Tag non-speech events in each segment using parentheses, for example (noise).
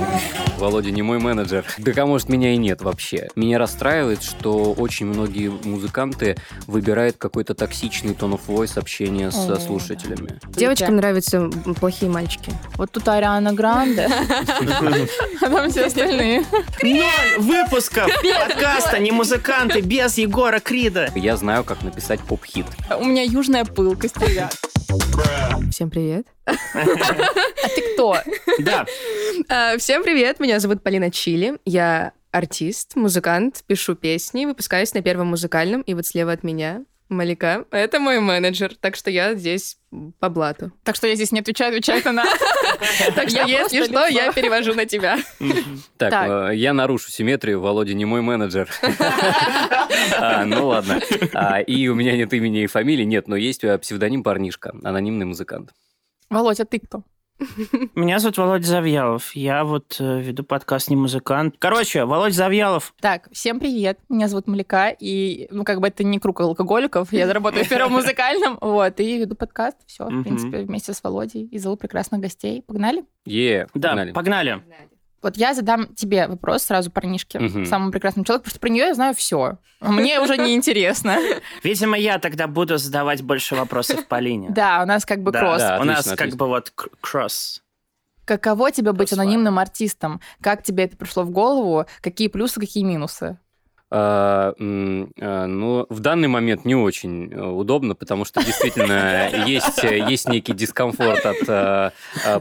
Yeah. Володя не мой менеджер. Да, а может, меня и нет вообще. Меня расстраивает, что очень многие музыканты выбирают какой-то токсичный тон of voice общения со слушателями. Девочкам нравятся плохие мальчики. Вот тут Ариана Гранде, а (laughs) там все остальные. Ноль выпусков подкаста «Не музыканты» без Егора Крида. Я знаю, как написать поп-хит. У меня южная пылкость, ребят. Всем привет. (laughs) А ты кто? Да, А, Всем привет, меня зовут Полина Чили. Я артист, музыкант, пишу песни, выпускаюсь на первом музыкальном. И вот слева от меня Малика. Это мой менеджер, так что я здесь по блату. Так что я здесь не отвечаю, отвечает она. (laughs) Так что, если что, я перевожу на тебя. Так, э, я нарушу симметрию, Володя не мой менеджер. (laughs) А, Ну ладно. А, И у меня нет имени и фамилии, нет, но есть э, псевдоним парнишка, анонимный музыкант. Володь, а ты кто? (laughs) меня зовут Володя Завьялов. Я вот э, веду подкаст «Не музыкант». Короче, Володя Завьялов. Так, всем привет. Меня зовут Маляка, и, ну, как бы это не круг алкоголиков. Я работаю в первом музыкальном, (laughs) вот, и веду подкаст. Все, в принципе, вместе с Володей. И зову прекрасных гостей. Погнали? Е, Да, погнали. Вот я задам тебе вопрос сразу, парнишке, Мгм. самому прекрасному человеку, потому что про нее я знаю все. Мне уже не интересно. (laughs) Видимо, я тогда буду задавать больше вопросов Полине. (laughs) Да, у нас как бы кросс. да. У нас как бы вот кр- кросс. Каково тебе быть анонимным артистом? Как тебе это пришло в голову? Какие плюсы, какие минусы? А, а, Ну, в данный момент не очень э, удобно, потому что действительно (laughs) есть, э, есть некий дискомфорт от э,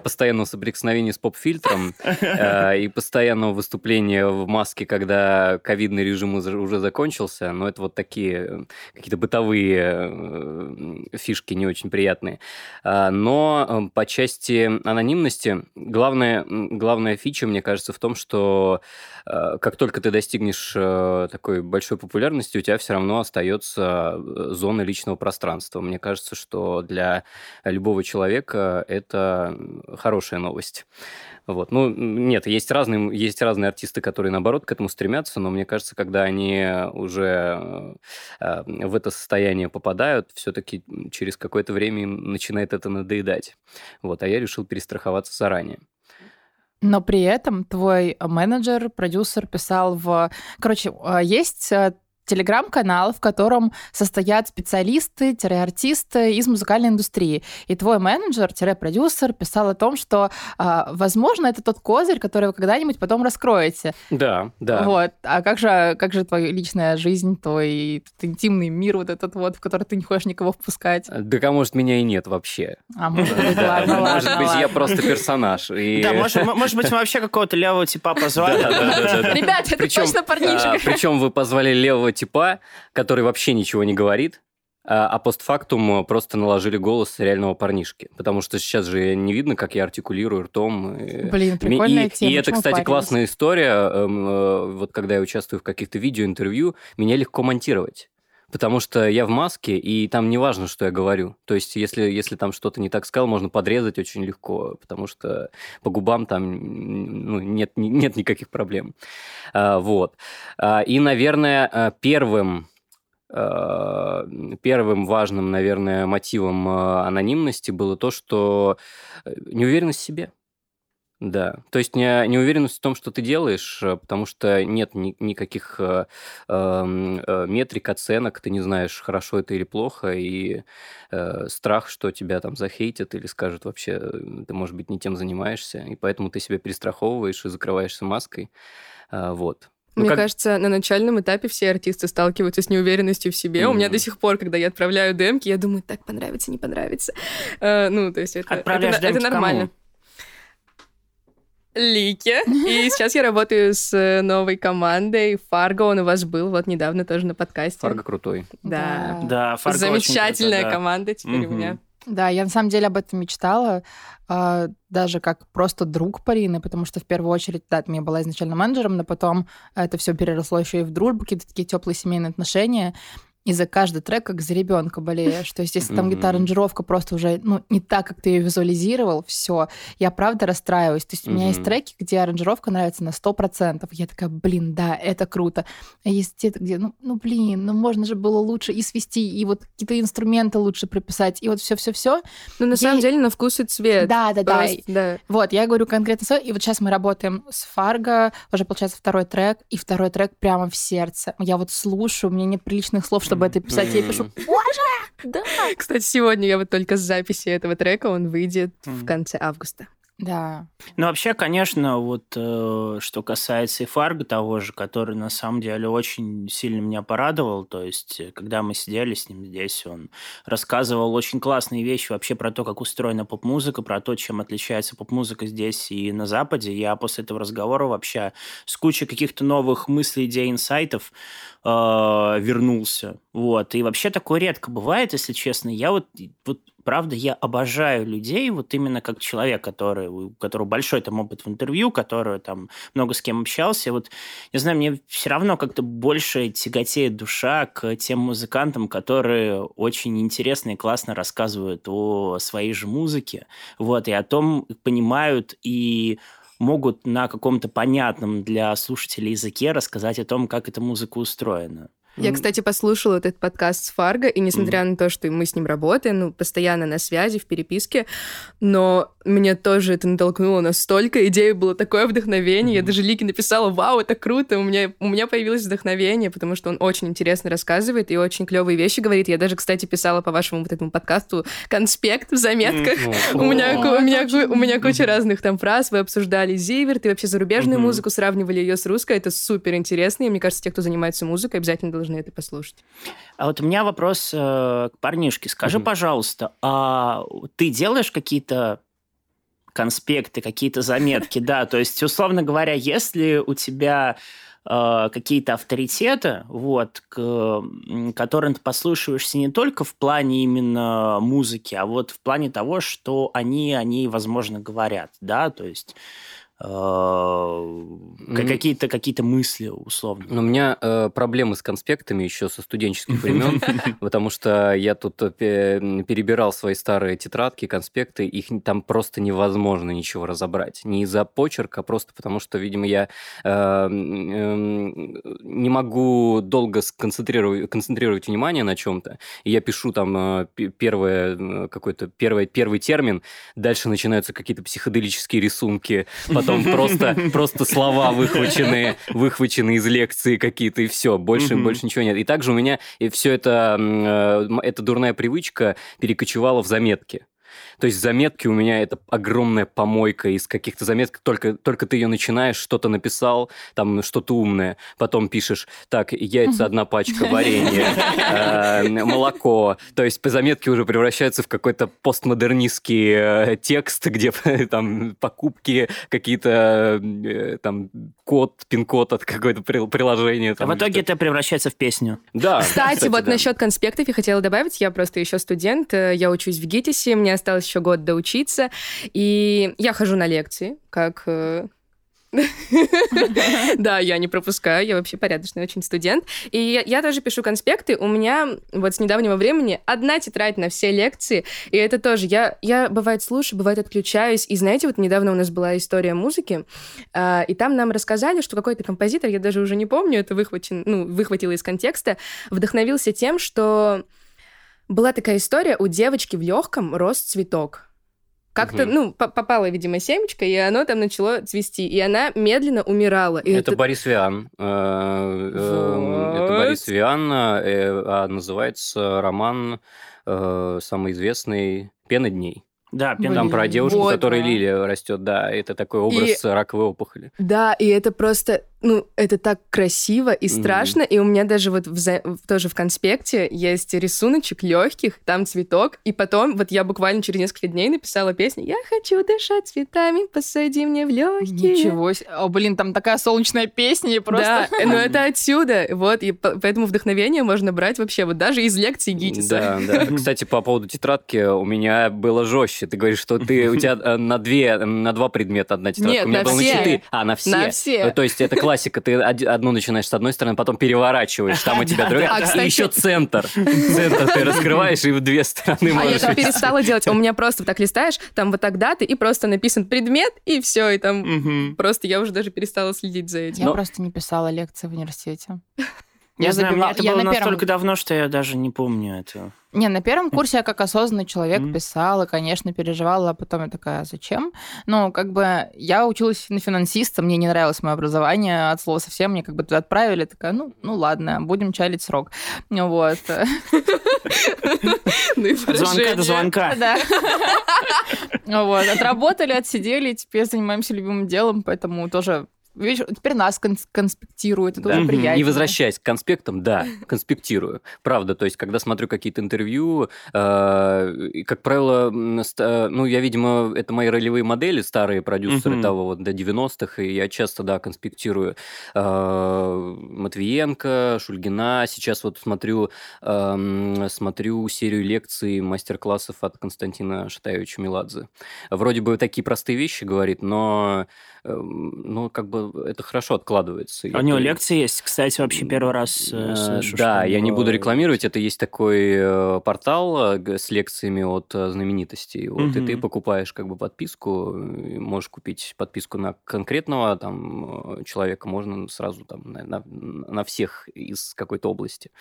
постоянного соприкосновения с поп-фильтром и постоянного выступления в маске, когда ковидный режим уже закончился. Но это вот такие э, какие-то бытовые фишки не очень приятные. А, Но по части анонимности главная, главная фича, мне кажется, в том, что как только ты достигнешь э, такой большой популярности, у тебя все равно остается э, зона личного пространства. Мне кажется, что для любого человека это хорошая новость. Вот. Ну, нет, есть разные, есть разные артисты, которые, наоборот, к этому стремятся, но мне кажется, когда они уже э, в это состояние попадают, все-таки через какое-то время им начинает это надоедать. Вот. А я решил перестраховаться заранее. Но при этом твой менеджер, продюсер писал в... Короче, э, есть э, телеграм-канал, в котором состоят специалисты, артисты из музыкальной индустрии. И твой менеджер, продюсер писал о том, что, э, возможно, это тот козырь, который вы когда-нибудь потом раскроете. Да, да. Вот. А как же, как же твоя личная жизнь, твой интимный мир вот этот вот, в который ты не хочешь никого впускать? Да, а может, меня и нет вообще. А может быть, ладно, Может быть, я просто персонаж. Да, может, быть, мы вообще какого-то левого типа (laughs) позвали. Ребят, это точно парнишка. а, Причем вы позвали левого типа, который вообще ничего не говорит, а а постфактум просто наложили голос реального парнишки. Потому что сейчас же не видно, как я артикулирую ртом. и- Блин, прикольная и, тема. и это, кстати, парились? классная история. эм, э, Вот когда я участвую в каких-то видеоинтервью, меня легко монтировать. Потому что я в маске, и там не важно, что я говорю. То есть, если, если там что-то не так сказал, можно подрезать очень легко, потому что по губам там ну, нет, нет никаких проблем. А, Вот. А, И, наверное, а, первым а, первым важным, наверное, мотивом а, анонимности было то, что э, неуверенность в себе. Да, то есть не, неуверенность в том, что ты делаешь, э, потому что нет ни- никаких э, эм, э, метрик, оценок, ты не знаешь, хорошо это или плохо, и э, страх, что тебя там захейтят или скажут вообще, э, ты, может быть, не тем занимаешься, и поэтому ты себя перестраховываешь и закрываешься маской. А, Вот. Ну, Мне как- кажется, на начальном этапе все артисты сталкиваются с неуверенностью в себе. У меня до сих пор, когда я отправляю демки, я думаю, так понравится, не понравится. Э, ну, то есть это, Отправляешь это, это демки кому? Лике. И (laughs) сейчас я работаю с э, новой командой. Фарго, он у вас был вот недавно тоже на подкасте. Фарго крутой. Да. Да, Фарго очень Замечательная круто, да. команда теперь у Мгм. меня. Да, я на самом деле об этом мечтала, а, даже как просто друг Парины, потому что в первую очередь, да, мне была изначально менеджером, но потом это все переросло еще и в дружбу, какие-то такие теплые семейные отношения. И за каждый трек как за ребенка болеешь. То есть, если там где-то аранжировка просто уже ну, не так, как ты ее визуализировал, все, я правда расстраиваюсь. То есть, у меня есть треки, где аранжировка нравится на 100%. Я такая, блин, да, это круто. А есть те, где, ну, ну блин, ну можно же было лучше и свести, и вот какие-то инструменты лучше прописать, и вот все-все-все. Ну, на самом деле, на вкус и цвет. Да, да, да. да. Вот, я говорю конкретно И вот сейчас мы работаем с Фарго, уже получается второй трек, и второй трек прямо в сердце. Я вот слушаю, у меня нет приличных слов, чтобы это писать. Я пишу, боже, да. Кстати, сегодня я вот только с записи этого трека, он выйдет в конце августа. Да. Ну, вообще, конечно, вот э, что касается и Фарго того же, который на самом деле очень сильно меня порадовал, то есть, э, когда мы сидели с ним здесь, он рассказывал очень классные вещи вообще про то, как устроена поп-музыка, про то, чем отличается поп-музыка здесь и на Западе. Я после этого разговора вообще с кучей каких-то новых мыслей, идей, инсайтов э, вернулся. Вот. И вообще такое редко бывает, если честно. Я вот, вот правда, я обожаю людей, вот именно как человек, который, у которого большой там опыт в интервью, который там много с кем общался. Вот, не знаю, мне все равно как-то больше тяготеет душа к тем музыкантам, которые очень интересно и классно рассказывают о своей же музыке, вот, и о том понимают и могут на каком-то понятном для слушателей языке рассказать о том, как эта музыка устроена. Я, кстати, послушала этот подкаст с Фарго, и несмотря mm. на то, что мы с ним работаем, ну, постоянно на связи, в переписке, но мне тоже это натолкнуло настолько, идея была такое вдохновение, mm. я даже Лике написала, вау, это круто, у меня, у меня появилось вдохновение, потому что он очень интересно рассказывает и очень клевые вещи говорит. Я даже, кстати, писала по вашему вот этому подкасту конспект в заметках. У меня у меня у меня куча разных там фраз, вы обсуждали Зиверт и вообще зарубежную музыку, сравнивали ее с русской, это супер интересно, и мне кажется, те, кто занимается музыкой, обязательно должны это послушать. А вот у меня вопрос э, к парнишке. Скажи, mm-hmm. пожалуйста, а ты делаешь какие-то конспекты, какие-то заметки, (laughs) да? То есть, условно говоря, если у тебя э, какие-то авторитеты, вот, к, которым ты послушаешься не только в плане именно музыки, а вот в плане того, что они, они, возможно, говорят, да, то есть mm. какие-то какие мысли условно. Но у меня э, проблемы с конспектами еще со студенческих времен, (laughs) потому что я тут э, перебирал свои старые тетрадки, конспекты, их там просто невозможно ничего разобрать. Не из-за почерка, а просто потому что, видимо, я э, эм, не могу долго сконцентрировать, концентрировать внимание на чем-то, и я пишу там первое, какой-то первый, первый термин, дальше начинаются какие-то психоделические рисунки, потом (laughs) потом (laughs) просто, просто слова выхвачены, выхвачены из лекции какие-то, и все, больше, mm-hmm. больше ничего нет. И также у меня и все это, э, эта дурная привычка перекочевала в заметки. То есть заметки у меня это огромная помойка из каких-то заметок. Только, только ты ее начинаешь, что-то написал, там что-то умное. Потом пишешь, так, яйца одна пачка, варенье, (laughs) э, молоко. То есть по заметке уже превращается в какой-то постмодернистский э, текст, где (laughs) там покупки, какие-то э, там код, пин-код от какое-то приложения. А в итоге это превращается в песню. Да. Кстати, вот насчет конспектов я хотела добавить. Я просто еще студент, я учусь в ГИТИСе, мне осталось еще год доучиться. И я хожу на лекции, как э, (laughs) да, я не пропускаю, я вообще порядочный очень студент. И я, тоже пишу конспекты. У меня вот с недавнего времени одна тетрадь на все лекции, и это тоже. Я, я бывает слушаю, бывает отключаюсь. И знаете, вот недавно у нас была история музыки, э, и там нам рассказали, что какой-то композитор, я даже уже не помню, это выхвачен, ну, выхватила из контекста, вдохновился тем, что была такая история, у девочки в легком рос цветок. Как-то, угу. ну, попала, видимо, семечко, и оно там начало цвести, и она медленно умирала. И это, это Борис Виан. Э, э, это Борис Виан, э, а называется роман самый известный «Пена дней». Да, Блин, там про девушку, вот, которой да. лилия растет, да, это такой образ и, раковой опухоли. Да, и это просто ну, это так красиво и страшно, mm-hmm. и у меня даже вот в, тоже в конспекте есть рисуночек легких, там цветок, и потом вот я буквально через несколько дней написала песню «Я хочу дышать цветами, посади мне в легкие». Ничего себе. О, блин, там такая солнечная песня, и просто... Да, но (laughs) это отсюда, вот, и поэтому вдохновение можно брать вообще вот даже из лекций Гитиса. Да, да. (laughs) Кстати, по поводу тетрадки у меня было жестче. Ты говоришь, что ты у тебя э, на две, на два предмета одна тетрадка. Нет, у меня на было все. на четыре. А, на все. На все. То есть это классика, ты одну начинаешь с одной стороны, потом переворачиваешь, там у тебя другая, А, кстати- и еще центр. Центр ты раскрываешь, и в две стороны А я так перестала делать. У меня просто так листаешь, там вот так даты, и просто написан предмет, и все, и там просто я уже даже перестала следить за этим. Я просто не писала лекции в университете. Не Я знаю, мне это я было на первом- настолько давно, что я даже не помню этого. Не, на первом курсе я как осознанный человек Мгм. писала, конечно, переживала, а потом я такая, «А зачем? Ну, как бы я училась на финансиста, мне не нравилось мое образование от слова совсем, мне как бы туда отправили, такая, ну, ну ладно, будем чалить срок. (laughs) Ну Вот. Ну звонка до звонка. Да. (laughs) Вот, отработали, отсидели, теперь занимаемся любимым делом, поэтому тоже теперь нас кон- конспектируют, это Да. уже приятно. Не возвращаясь к конспектам, да, конспектирую. Правда, то есть, когда смотрю какие-то интервью, э, и, как правило, э, ну, я, видимо, это мои ролевые модели, старые продюсеры Мгм. того вот до 90-х, и я часто, да, конспектирую э, Матвиенко, Шульгина. Сейчас вот смотрю, эм, смотрю серию лекций, мастер-классов от Константина Шатаевича Меладзе. Вроде бы такие простые вещи говорит, но, ну, как бы это хорошо откладывается. А у него Это- лекции есть, кстати, вообще первый раз э, Э, слышу. Да, я не буду рекламировать. Это есть такой э, портал с лекциями от знаменитостей. Вот, и ты покупаешь как бы подписку, можешь купить подписку на конкретного там человека, можно сразу там на- на всех из какой-то области.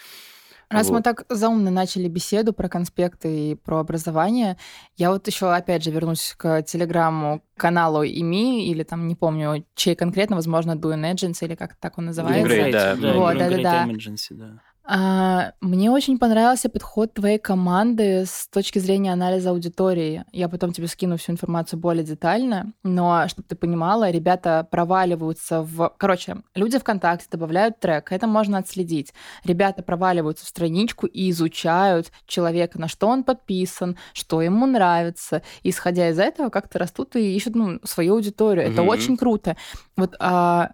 Раз мы Вот. так заумно начали беседу про конспекты и про образование, я вот еще опять же вернусь к телеграмму каналу ИМИ, или там, не помню, чей конкретно, возможно, Doing Agents, или как так он называется. Great, да. Вот, Green да-да-да. Great Emergency, да. А, мне очень понравился подход твоей команды с точки зрения анализа аудитории. Я потом тебе скину всю информацию более детально, но чтобы ты понимала, ребята проваливаются в... Короче, люди ВКонтакте добавляют трек, это можно отследить. Ребята проваливаются в страничку и изучают человека, на что он подписан, что ему нравится. Исходя из этого, как-то растут и ищут ну, свою аудиторию. Это Мгм. очень круто. Вот а,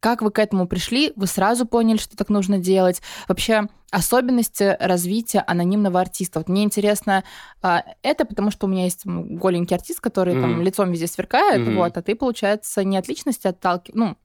как вы к этому пришли? Вы сразу поняли, что так нужно делать? Вообще особенности развития анонимного артиста. Вот мне интересно а, это, потому что у меня есть голенький артист, который там Мгм. лицом везде сверкает, Мгм. вот, а ты, получается, не от личности отталкиваешь, ну,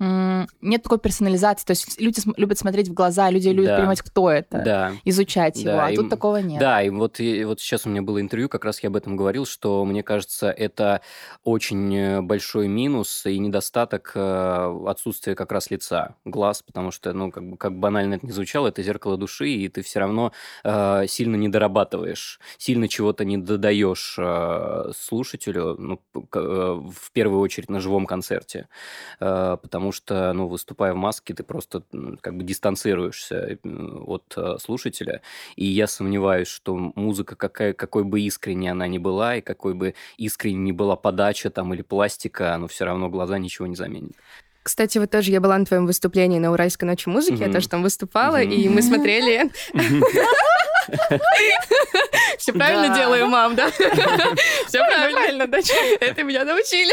нет такой персонализации, то есть люди любят смотреть в глаза, люди любят Да. понимать, кто это, Да. изучать его, Да, а и тут такого нет. Да, и вот, и вот сейчас у меня было интервью, как раз я об этом говорил, что мне кажется, это очень э, большой минус и недостаток э, отсутствия как раз лица, глаз, потому что, ну, как, бы- как банально это не звучало, это зеркало души, и ты все равно э, сильно не дорабатываешь, сильно чего-то не додаешь э, слушателю, ну, э, в первую очередь на живом концерте, Э, потому что, ну, выступая в маске, ты просто как бы дистанцируешься от э, слушателя, и я сомневаюсь, что музыка, какая, какой бы искренней она ни была, и какой бы искренней ни была подача там или пластика, но все равно глаза ничего не заменит. Кстати, вот тоже я была на твоем выступлении на Уральской ночи музыки, я Мгм. тоже там выступала, Мгм. и мы смотрели... (laughs) Все правильно делаю, мам, да? Все правильно, да? Это меня научили.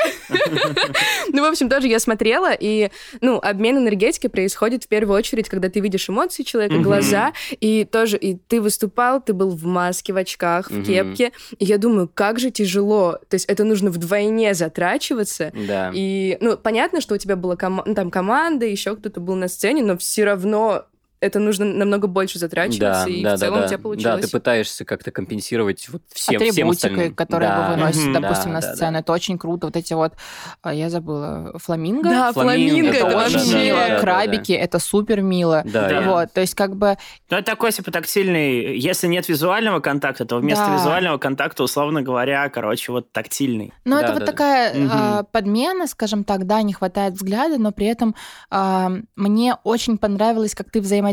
Ну, в общем, тоже я смотрела, и, ну, обмен энергетикой происходит в первую очередь, когда ты видишь эмоции человека, глаза, и тоже, и ты выступал, ты был в маске, в очках, в кепке, и я думаю, как же тяжело, то есть это нужно вдвойне затрачиваться, и, ну, понятно, что у тебя была ну, там команда, еще кто-то был на сцене, но все равно это нужно намного больше затрачиваться, и в целом у тебя Да, получилось. ты пытаешься как-то компенсировать вот всем, всем Атрибутикой, остальным. которую Да. вы выносите, допустим, Да, на да, да. сцену. Это очень круто. Вот эти вот, а, я забыла, фламинго. Да, Фламинго, фламинго, да, это да, очень да, вообще... мило. да, да, Крабики, это супер мило. Да, Да. Вот, то есть как бы Ну, это такой, типа, тактильный. Если нет визуального контакта, то вместо Да. визуального контакта, условно говоря, короче, вот тактильный. Ну, Да, это да, вот да. такая Мгм. а, подмена, скажем так, да, не хватает взгляда, но при этом а, мне очень понравилось, как ты взаимодействуешь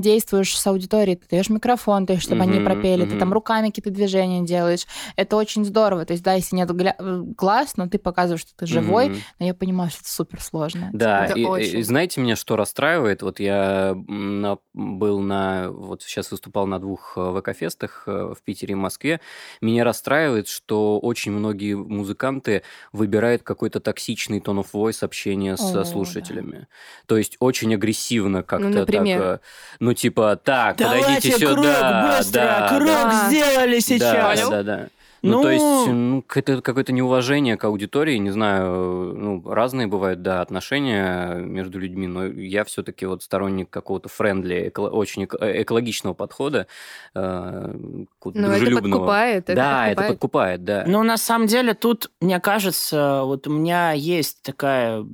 с аудиторией. Ты даешь микрофон, то есть, чтобы они Мгм, пропели, ты мгм. там руками какие-то движения делаешь. Это очень здорово. То есть, да, если нет гля- э, глаз, но ты показываешь, что ты живой, Мгм. но я понимаю, что это супер сложно. Да, Это и, очень. и знаете меня, что расстраивает? Вот я на- был на, вот сейчас выступал на двух э, ВК-фестах э, в Питере и Москве. Меня расстраивает, что очень многие музыканты выбирают какой-то токсичный tone of voice общения О, со да. слушателями. То есть очень агрессивно как-то например? так, э, ну типа, так, подойдите сюда. быстро, да, круг да. Да. сделали Да, сейчас. Понял? да, да. Ну, то есть, ну, это какое-то неуважение к аудитории, не знаю, ну, разные бывают, да, отношения между людьми, но я все-таки вот сторонник какого-то friendly, эко- очень эко- экологичного подхода, э, Ну, это дружелюбного. подкупает, это да, это подкупает. подкупает, да. Ну, на самом деле, тут, мне кажется, вот у меня есть такая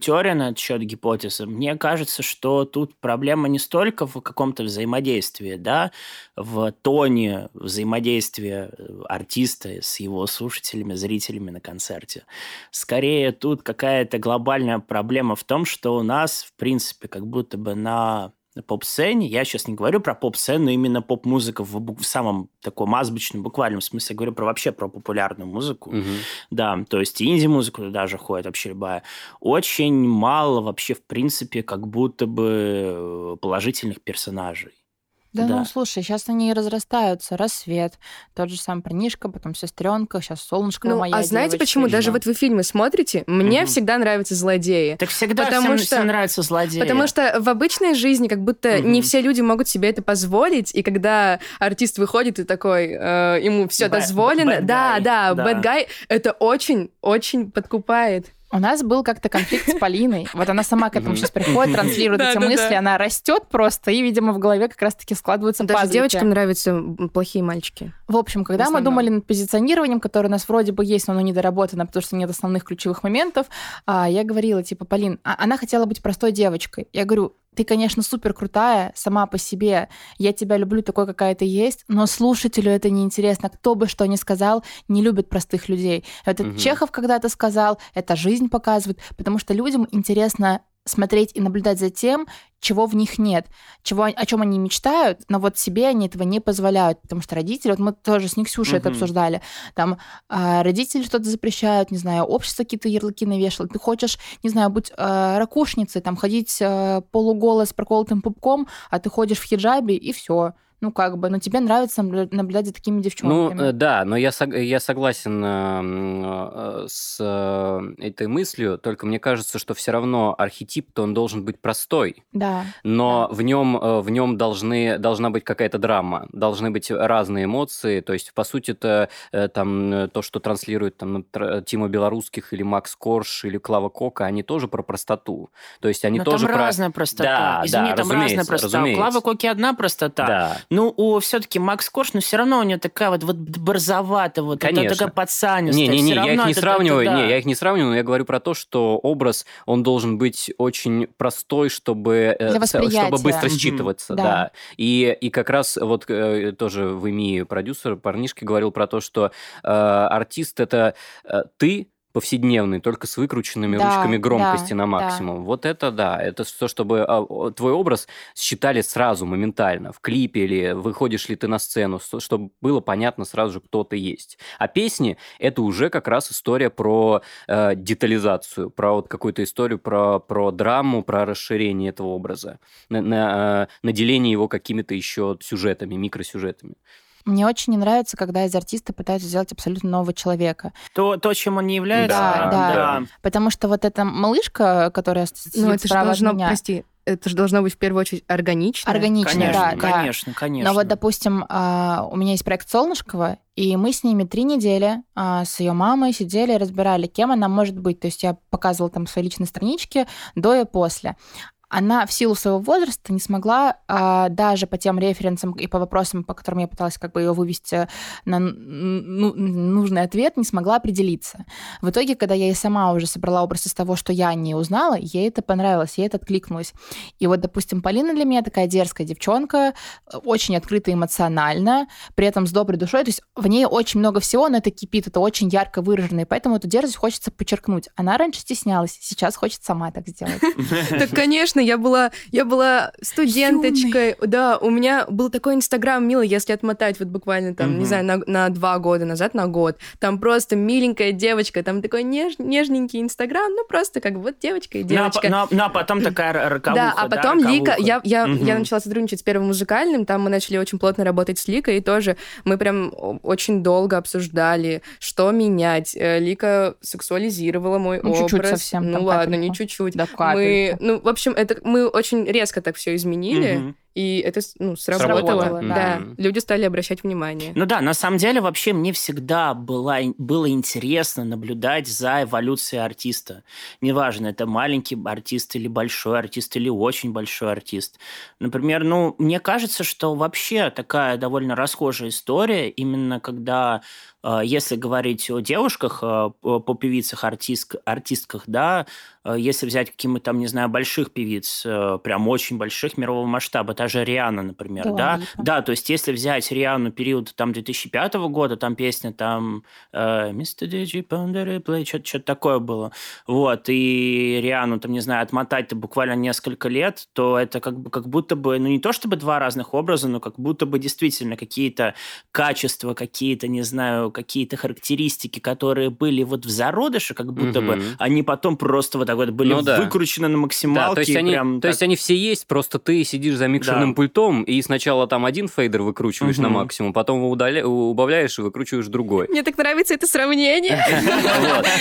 теория на этот счет гипотезы. Мне кажется, что тут проблема не столько в каком-то взаимодействии, да, в тоне взаимодействия э, артиста с его слушателями, зрителями на концерте. Скорее, тут какая-то глобальная проблема в том, что у нас, в принципе, как будто бы на поп-сцене, я сейчас не говорю про поп-сцену, именно поп-музыка в, в самом таком азбучном, буквальном смысле, я говорю про вообще про популярную музыку. Мгм. Да, то есть инди-музыку туда даже ходит вообще любая. Очень мало вообще, в принципе, как будто бы э, положительных персонажей. Да, Да. ну слушай, сейчас они разрастаются. Рассвет, тот же сам парнишка, потом сестренка, сейчас солнышко Ну, моя а знаете, почему? еще. Даже вот вы фильмы смотрите, мне Мгм. всегда нравятся злодеи. Так всегда Потому всем, что- всем нравятся злодеи. Потому что в обычной жизни как будто Мгм. не все люди могут себе это позволить, и когда артист выходит и такой, э, ему все Bad- дозволено, bad да, guy, да, да. bad guy, это очень, очень подкупает. У нас был как-то конфликт с Полиной. Вот она сама к этому сейчас приходит, транслирует эти мысли, она растет просто, и, видимо, в голове как раз-таки складываются Даже девочкам нравятся плохие мальчики. В общем, когда мы думали над позиционированием, которое у нас вроде бы есть, но оно недоработано, потому что нет основных ключевых моментов, а, я говорила, типа, Полин, а- она хотела быть простой девочкой. Я говорю, ты, конечно, супер крутая сама по себе, я тебя люблю такой, какая ты есть, но слушателю это неинтересно. Кто бы что ни сказал, не любит простых людей. Это Мгм. Чехов когда-то сказал, это жизнь показывает, потому что людям интересно смотреть и наблюдать за тем, чего в них нет, чего, о чем они мечтают, но вот себе они этого не позволяют, потому что родители, вот мы тоже с Никсюшей это Мгм. обсуждали, там а, родители что-то запрещают, не знаю, общество какие-то ярлыки навешало, ты хочешь, не знаю, быть а, ракушницей, там ходить а, полуголо с проколотым пупком, а ты ходишь в хиджабе и все. Ну, как бы, но тебе нравится наблю- наблюдать за такими Ну, девчонками. э, да, но я, сог- я согласен э, э, с э, этой мыслью, только мне кажется, что все равно архетип-то он должен быть простой, да. но в нем, э, в нем должны, должна быть какая-то драма, должны быть разные эмоции, то есть, по сути, это э, там то, что транслирует там, ну, Тима Белорусских или Макс Корж или Клава Кока, они тоже про простоту, то есть они Но тоже там про... разная простота. Да, Извини, да, там разная разумеется, простота. У разумеется. Клавы Коки одна простота. Да, Ну, у все-таки Макс Корж, но все равно у нее такая вот, вот борзоватая, вот Конечно. такая пацанистая. Не-не-не, Всё я их не это- сравниваю, это да. не, я их не сравниваю, но я говорю про то, что образ, он должен быть очень простой, чтобы, э, чтобы быстро считываться, Да. да. И, и как раз вот э, тоже в ИМИ продюсер, парнишки говорил про то, что э, артист это э, ты, повседневный, только с выкрученными Да, ручками громкости да, на да. максимум. Вот это да, это то, чтобы а, твой образ считали сразу, моментально, в клипе или выходишь ли ты на сцену, чтобы было понятно сразу же, кто ты есть. А песни – это уже как раз история про э, детализацию, про вот какую-то историю, про, про драму, про расширение этого образа, на, на, э, наделение его какими-то еще сюжетами, микросюжетами. Мне очень не нравится, когда из артиста пытаются сделать абсолютно нового человека. То, то, чем он не является. Да, да. да. Потому что вот эта малышка, которая сидит Ну, это справа от должно, меня, прости, это же должно быть в первую очередь органично. органично, Конечно, да, да. конечно, конечно. Но вот, допустим, а, у меня есть проект Солнышкова, и мы с ними три недели а, с ее мамой сидели и разбирали, кем она может быть. То есть я показывала там свои личные странички до и после. Она в силу своего возраста не смогла а, даже по тем референсам и по вопросам, по которым я пыталась как бы ее вывести на ну, нужный ответ, не смогла определиться. В итоге, когда я и сама уже собрала образ из того, что я не узнала, ей это понравилось, ей это откликнулось. И вот, допустим, Полина для меня такая дерзкая девчонка, очень открытая эмоционально, при этом с доброй душой. То есть в ней очень много всего, но это кипит, это очень ярко выражено, и поэтому эту дерзость хочется подчеркнуть. Она раньше стеснялась, сейчас хочет сама так сделать. (laughs) Так, конечно, я была, я была студенточкой. Да, у меня был такой инстаграм милый, если отмотать вот буквально там, не Мгм. знаю, на, на два года назад, на год. Там просто миленькая девочка, там такой неж- нежненький инстаграм, ну просто как бы вот девочка и Ну, а девочка. Ну, а- ну, а потом такая роковуха. Да, а потом Лика, роковуха. я, я, Мгм. я начала сотрудничать с первым музыкальным, там мы начали очень плотно работать с Ликой, и тоже мы прям очень долго обсуждали, что менять. Э, Лика сексуализировала мой Ну, образ. чуть-чуть совсем, Ну ладно, капельку. не чуть-чуть. Да, Мы, ну, в общем, это мы очень резко так все изменили. Мгм. И это ну, сработало. Сработало, да. да. Люди стали обращать внимание. Ну да, на самом деле вообще мне всегда было, было интересно наблюдать за эволюцией артиста. Неважно, это маленький артист или большой артист, или очень большой артист. Например, ну, мне кажется, что вообще такая довольно расхожая история, именно когда э, если говорить о девушках, э, по певицах, артист, артистках, да, э, если взять какие-то там, не знаю, больших певиц, прям очень больших мирового масштаба, та же Риана, например, да, Липа. да, то есть если взять Риану период там 2005 года, там песня там Mr. DJ Ponder Play, что-то такое было, вот, и Риану там, не знаю, отмотать-то буквально несколько лет, то это как бы как будто бы, ну не то чтобы два разных образа, но как будто бы действительно какие-то качества, какие-то, не знаю, какие-то характеристики, которые были вот в зародыше, как будто бы, Мгм. они потом просто вот так вот были Ну да. выкручены на максималке. Да, то есть, они, прям то есть так- они все есть, просто ты сидишь за микшерным пультом и сначала там один фейдер выкручиваешь на максимум, потом удаля- убавляешь и выкручиваешь другой. Мне так нравится это сравнение. (laughs)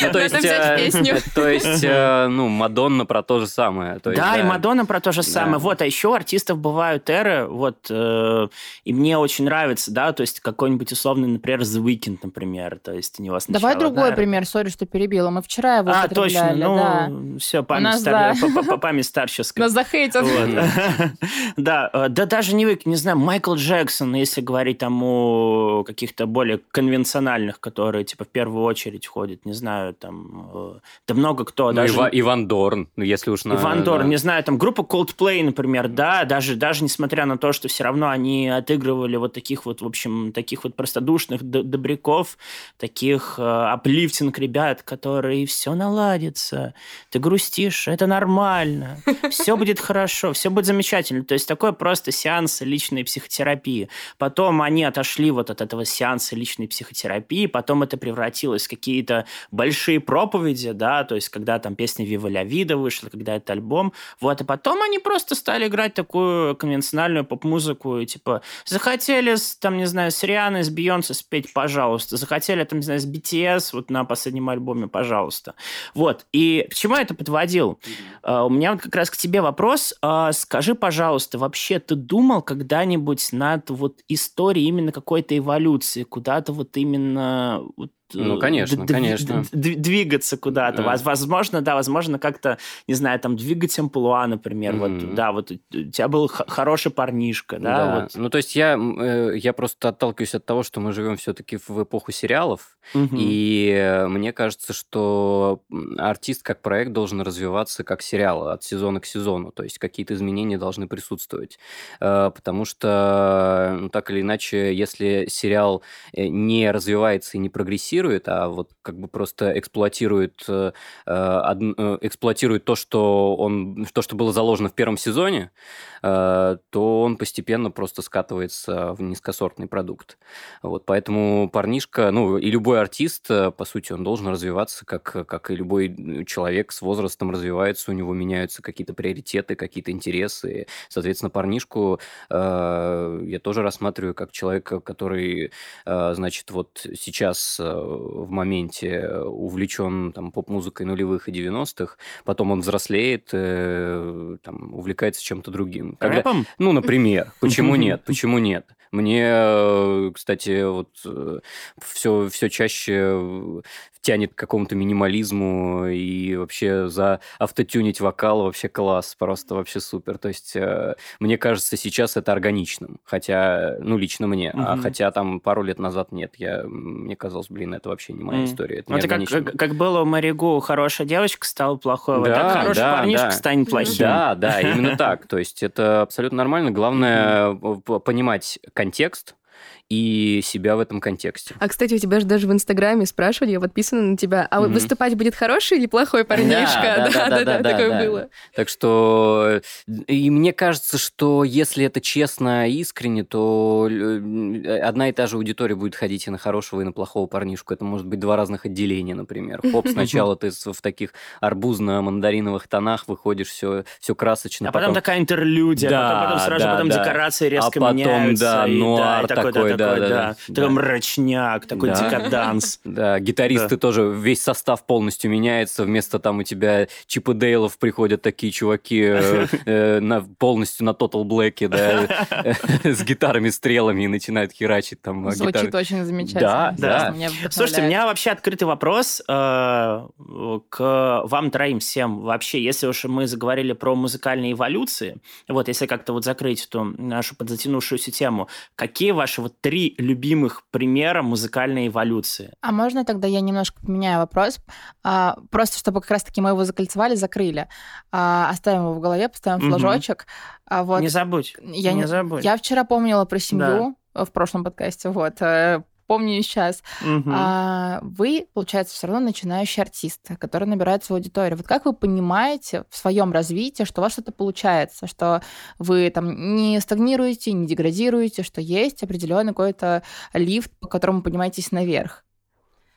Ну, То есть, э, (laughs) то есть, э, ну, Мадонна про то же самое. Да, и Мадонна про то же самое. Да. Вот, а еще артистов бывают эры, вот, э, и мне очень нравится, да, то есть какой-нибудь условный, например, The Weeknd, например, то есть у него сначала... Давай другой да, пример, сори, что перебила. Мы вчера его А, точно, да. ну, все, память, нас, стар- да. па- па- память старческая. Нас захейтят. Вот. (laughs) Да, э, да даже не вы, не знаю, Майкл Джексон, если говорить там о каких-то более конвенциональных, которые, типа, в первую очередь ходят, не знаю, там, э, да много кто, Ну, даже... Ива- Иван Дорн, ну, если уж на... Иван Дорн, да. не знаю, там группа Coldplay, например, да, даже, даже несмотря на то, что все равно они отыгрывали вот таких вот, в общем, таких вот простодушных добряков, таких э, аплифтинг ребят, которые все наладится, ты грустишь, это нормально, все будет хорошо, все будет замечательно. То есть такой просто сеанс личной психотерапии. Потом они отошли вот от этого сеанса личной психотерапии, потом это превратилось в какие-то большие проповеди, да, то есть когда там песня «Вива ля Вида» вышла, когда это альбом, вот, и потом они просто стали играть такую конвенциональную поп-музыку, и типа захотели, с, там, не знаю, с Рианой, с Бейонсе спеть, пожалуйста, захотели, там, не знаю, с BTS, вот на последнем альбоме, пожалуйста. Вот, и к чему я это подводил? А, У меня вот как раз к тебе вопрос. А, Скажи, пожалуйста, вообще ты думал когда-нибудь над вот историей именно какой-то эволюции, куда-то вот именно вот, Ну, э, конечно, конечно. двигаться куда-то. Да. Воз- Возможно, да, возможно, как-то, не знаю, там, двигать амплуа, например. Вот, Мгм. да, вот у тебя был хороший парнишка, да, Да, вот. ну то есть я, э, я просто отталкиваюсь от того, что мы живем все-таки в эпоху сериалов, Мгм. и э, мне кажется, что артист как проект должен развиваться как сериал от сезона к сезону, то есть какие-то изменения должны присутствовать, Э, потому что ну, так или иначе, если сериал э, не развивается и не прогрессирует, а вот как бы просто эксплуатирует, э, э, одн- э, эксплуатирует то, что он, то, что было заложено в первом сезоне, э, то он постепенно просто скатывается в низкосортный продукт. Вот, поэтому парнишка, ну и любой артист, э, по сути, он должен развиваться, как, как и любой человек с возрастом развивается, у него меняются какие-то приоритеты, какие-то интересы. Соответственно, парнишку э, я тоже рассматриваю как человека, который, э, значит, вот сейчас э, в моменте увлечен там поп-музыкой нулевых и 90-х, потом он взрослеет, э, там, увлекается чем-то другим. Когда- Рэпом? ну, например, (laughs) почему нет? (laughs) Почему нет? Мне, э, кстати, вот все, все чаще э, тянет к какому-то минимализму и вообще за автотюнить вокал вообще класс, просто вообще супер. То есть э, мне кажется сейчас это органичным, хотя, ну, лично мне, а Мгм. хотя там пару лет назад нет, я, мне казалось, блин, это вообще не моя М. история, это это как, как, как было у Маригу, хорошая девочка стала плохой, вот Да, так хороший да, парнишка да. станет плохим. Да, да, именно (laughs) так. То есть это абсолютно нормально. Главное э, понимать контекст и себя в этом контексте. А, кстати, у тебя же даже в Инстаграме спрашивали, я подписана на тебя, а Мгм. выступать будет хороший или плохой парнишка? Да, да, да, да, да, такое да. было. Так что и мне кажется, что если это честно и искренне, то э, одна и та же аудитория будет ходить и на хорошего, и на плохого парнишку. Это может быть два разных отделения, например. Хоп, сначала ты в таких арбузно-мандариновых тонах выходишь, все, все красочно. А потом такая интерлюдия, Да, потом, потом сразу да, потом да. декорации резко а потом, меняются. да, и, нуар и такой, такой, такой, да, да, да. да. Такой Да. мрачняк, такой Да. декаданс. (laughs) Да, гитаристы тоже, весь состав полностью меняется. Вместо там у тебя Чип и Дейлов приходят такие чуваки э, (laughs) э, на, полностью на Total Black, да, (laughs) с гитарами, стрелами и начинают херачить там э, Звучит гитары. очень замечательно. Да, да. меня Слушайте, у меня вообще открытый вопрос э, к вам троим всем. Вообще, если уж мы заговорили про музыкальные эволюции, вот если как-то вот закрыть эту нашу подзатянувшуюся тему, какие ваши вот три любимых примера музыкальной эволюции? А можно тогда я немножко поменяю вопрос? А, просто чтобы как раз-таки мы его закольцевали, закрыли. А, оставим его в голове, поставим Мгм. флажочек. А вот Не забудь. я не не- забудь. я вчера помнила про семью в прошлом подкасте, вот. Помню сейчас. Мгм. А вы, получается, все равно начинающий артист, который набирает свою аудиторию. Вот как вы понимаете в своем развитии, что у вас что-то получается, что вы там не стагнируете, не деградируете, что есть определенный какой-то лифт, по которому поднимаетесь наверх?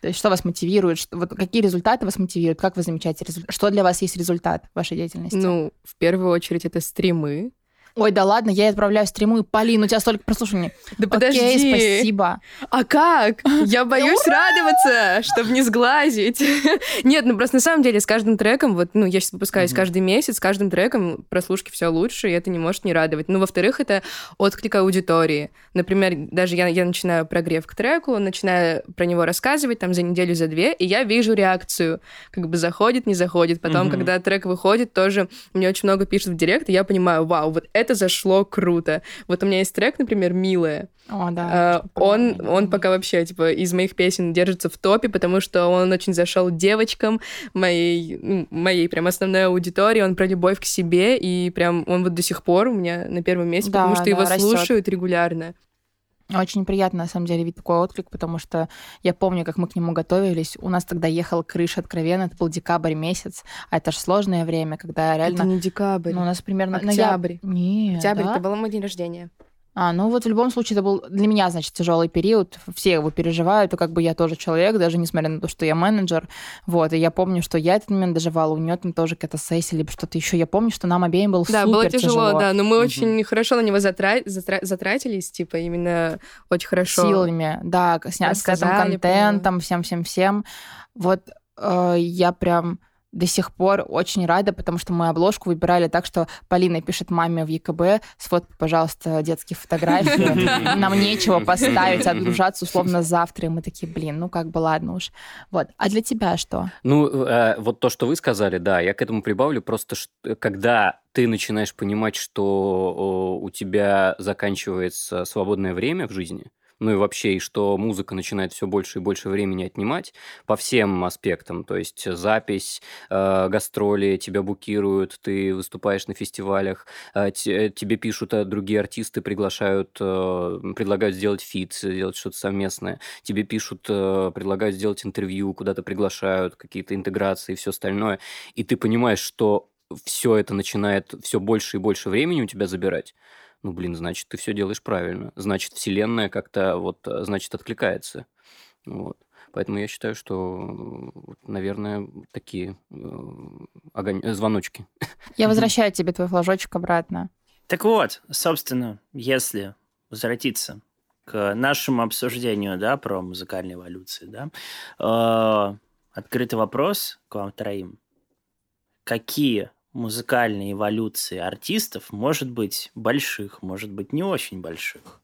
То есть что вас мотивирует? Что, вот какие результаты вас мотивируют? Как вы замечаете результат? Что для вас есть результат в вашей деятельности? Ну, в первую очередь, это стримы. Ой, да ладно, я отправляю стримы. Полин, у тебя столько прослушиваний. Да Окей, подожди. спасибо. А как? Я (laughs) боюсь радоваться, чтобы не сглазить. (laughs) Нет, ну просто на самом деле с каждым треком, вот, ну, я сейчас выпускаюсь каждый месяц, с каждым треком прослушки все лучше, и это не может не радовать. Ну, во-вторых, это отклик аудитории. Например, даже я, я начинаю прогрев к треку, начинаю про него рассказывать там за неделю, за две, и я вижу реакцию. Как бы заходит, не заходит. Потом, когда трек выходит, тоже мне очень много пишут в директ, и я понимаю, вау, вот это зашло круто. Вот у меня есть трек, например, «Милая», О, да. а, он, он пока вообще, типа, из моих песен держится в топе, потому что он очень зашел девочкам, моей, ну, моей прям основной аудитории, он про любовь к себе, и прям он вот до сих пор у меня на первом месте, Да, потому что да, его растёт. слушают регулярно. Очень приятно, на самом деле, видеть такой отклик, потому что я помню, как мы к нему готовились. У нас тогда ехала крыша откровенно, это был декабрь месяц, а это же сложное время, когда реально... Это не декабрь. Ну, у нас примерно... ноябрь. Октябрь. Нет, Октябрь, да? это был мой день рождения. А, ну вот в любом случае это был для меня, значит, тяжелый период. Все его переживают, и как бы я тоже человек, даже несмотря на то, что я менеджер. Вот, и я помню, что я этот момент доживала, у нее там тоже какая-то сессия, либо что-то еще. Я помню, что нам обеим было Да, супер было тяжело, да, но мы Мгм. очень хорошо на него затра- затра- затратились, типа, именно очень хорошо. силами, да, сня- с этим контентом, всем-всем-всем. Вот э, я прям до сих пор очень рада, потому что мы обложку выбирали так, что Полина пишет маме в ЕКБ, сфоткай, пожалуйста, детские фотографии, (laughs) нам нечего поставить, отгружаться условно завтра, и мы такие, блин, ну как бы ладно уж. Вот. А для тебя что? Ну, э, вот то, что вы сказали, да, я к этому прибавлю, просто когда ты начинаешь понимать, что у тебя заканчивается свободное время в жизни, ну и вообще, и что музыка начинает все больше и больше времени отнимать по всем аспектам, то есть запись, э, гастроли, тебя букируют, ты выступаешь на фестивалях, э, те- тебе пишут э, другие артисты, приглашают, э, предлагают сделать фит, сделать что-то совместное, тебе пишут, э, предлагают сделать интервью, куда-то приглашают, какие-то интеграции и все остальное, и ты понимаешь, что все это начинает все больше и больше времени у тебя забирать, ну, блин, значит, ты все делаешь правильно. Значит, вселенная как-то вот, э, значит, откликается. Вот. Поэтому я считаю, что, э, наверное, такие э, огонь- звоночки. Я возвращаю тебе твой флажочек обратно. Так вот, собственно, если возвратиться к нашему обсуждению, да, про музыкальные эволюции, да, э, открытый вопрос к вам троим. Какие музыкальные эволюции артистов, может быть, больших, может быть, не очень больших?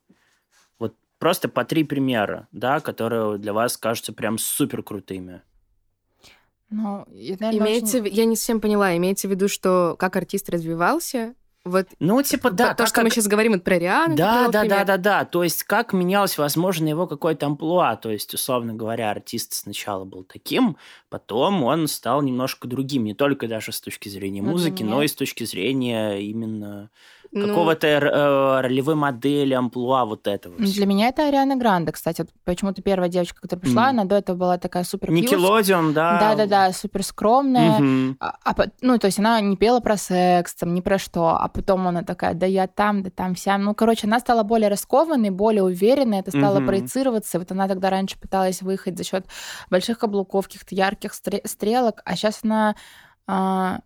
Вот просто по три примера, да, которые для вас кажутся прям супер крутыми. Ну, и, наверное, Имеется, очень- в- я не совсем поняла, имеется в виду, что как артист развивался, вот Ну, типа, да, то, как- что мы сейчас говорим, вот про Риану. Да, да, пример. да, да, да. То есть, как менялось, возможно, его какое-то амплуа. То есть, условно говоря, артист сначала был таким, потом он стал немножко другим. Не только даже с точки зрения Ну, музыки, меня- но и с точки зрения именно Ну, какого-то э, ролевой модели, амплуа вот этого. Ну, всего. Для меня это Ариана Гранде, кстати. Вот почему-то первая девочка, которая пришла, Мгм. она до этого была такая супер. Никелодион, да. Да-да-да, супер скромная. Мгм. А, а ну, то есть она не пела про секс, там, ни про что, а потом она такая, да я там, да там вся. Ну, короче, она стала более раскованной, более уверенной, это стало Мгм. проецироваться. Вот она тогда раньше пыталась выехать за счет больших каблуков, каких-то ярких стре- стрелок, а сейчас она а,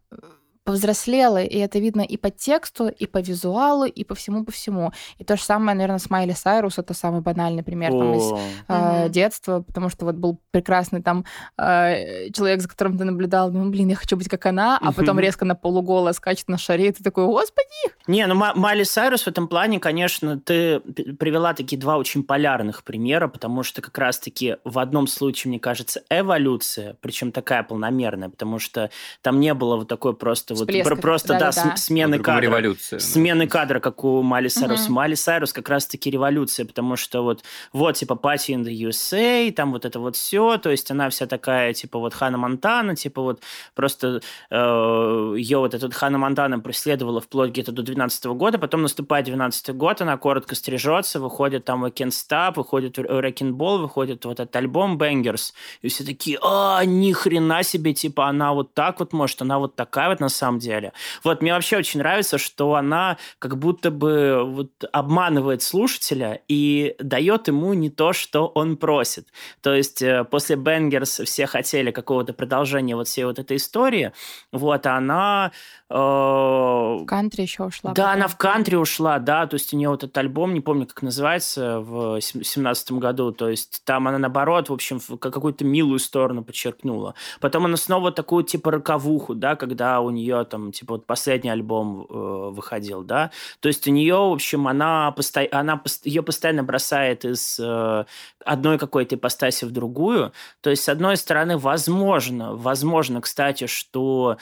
повзрослела, и это видно и по тексту, и по визуалу, и по всему, по всему. И то же самое, наверное, с Майли Сайрус, это самый банальный пример там, из э, детства, потому что вот был прекрасный там э, человек, за которым ты наблюдал, ну, блин, я хочу быть как она, а потом резко на полуголо скачет на шаре, и ты такой, господи! Не, ну Ма- Майли Сайрус в этом плане, конечно, ты привела такие два очень полярных примера, потому что как раз-таки в одном случае, мне кажется, эволюция, причем такая полномерная, потому что там не было вот такой просто вот про- просто да, да-да-да. см- смены кадра. революция. да. Смены кадра, как у Майли Сайрус. Мгм. Майли Сайрус как раз-таки революция, потому что вот, вот, типа, Party in the USA, там вот это вот все, то есть она вся такая, типа, вот Хана Монтана, типа, вот просто ее вот этот Хана Монтана преследовала вплоть где-то до 12 года, потом наступает 12 год, она коротко стрижется, выходит там We Can't Stop, выходит Wrecking Ball, выходит вот этот альбом Bangers, и все такие, а, ни хрена себе, типа, она вот так вот может, она вот такая вот на самом деле. Вот, мне вообще очень нравится, что она как будто бы вот обманывает слушателя и дает ему не то, что он просит. То есть э, после Бенгерс все хотели какого-то продолжения вот всей вот этой истории, вот, а она... э, В кантри еще ушла. да, она в кантри ушла, да, то есть у нее вот этот альбом, не помню, как называется, в семнадцатом году, то есть там она, наоборот, в общем, какую-то милую сторону подчеркнула. Потом она снова такую, типа, роковуху, да, когда у нее там, типа, вот последний альбом э, выходил, да, то есть у нее, в общем, она, посто... она ее постоянно бросает из э, одной какой-то ипостаси в другую, то есть, с одной стороны, возможно, возможно, кстати, что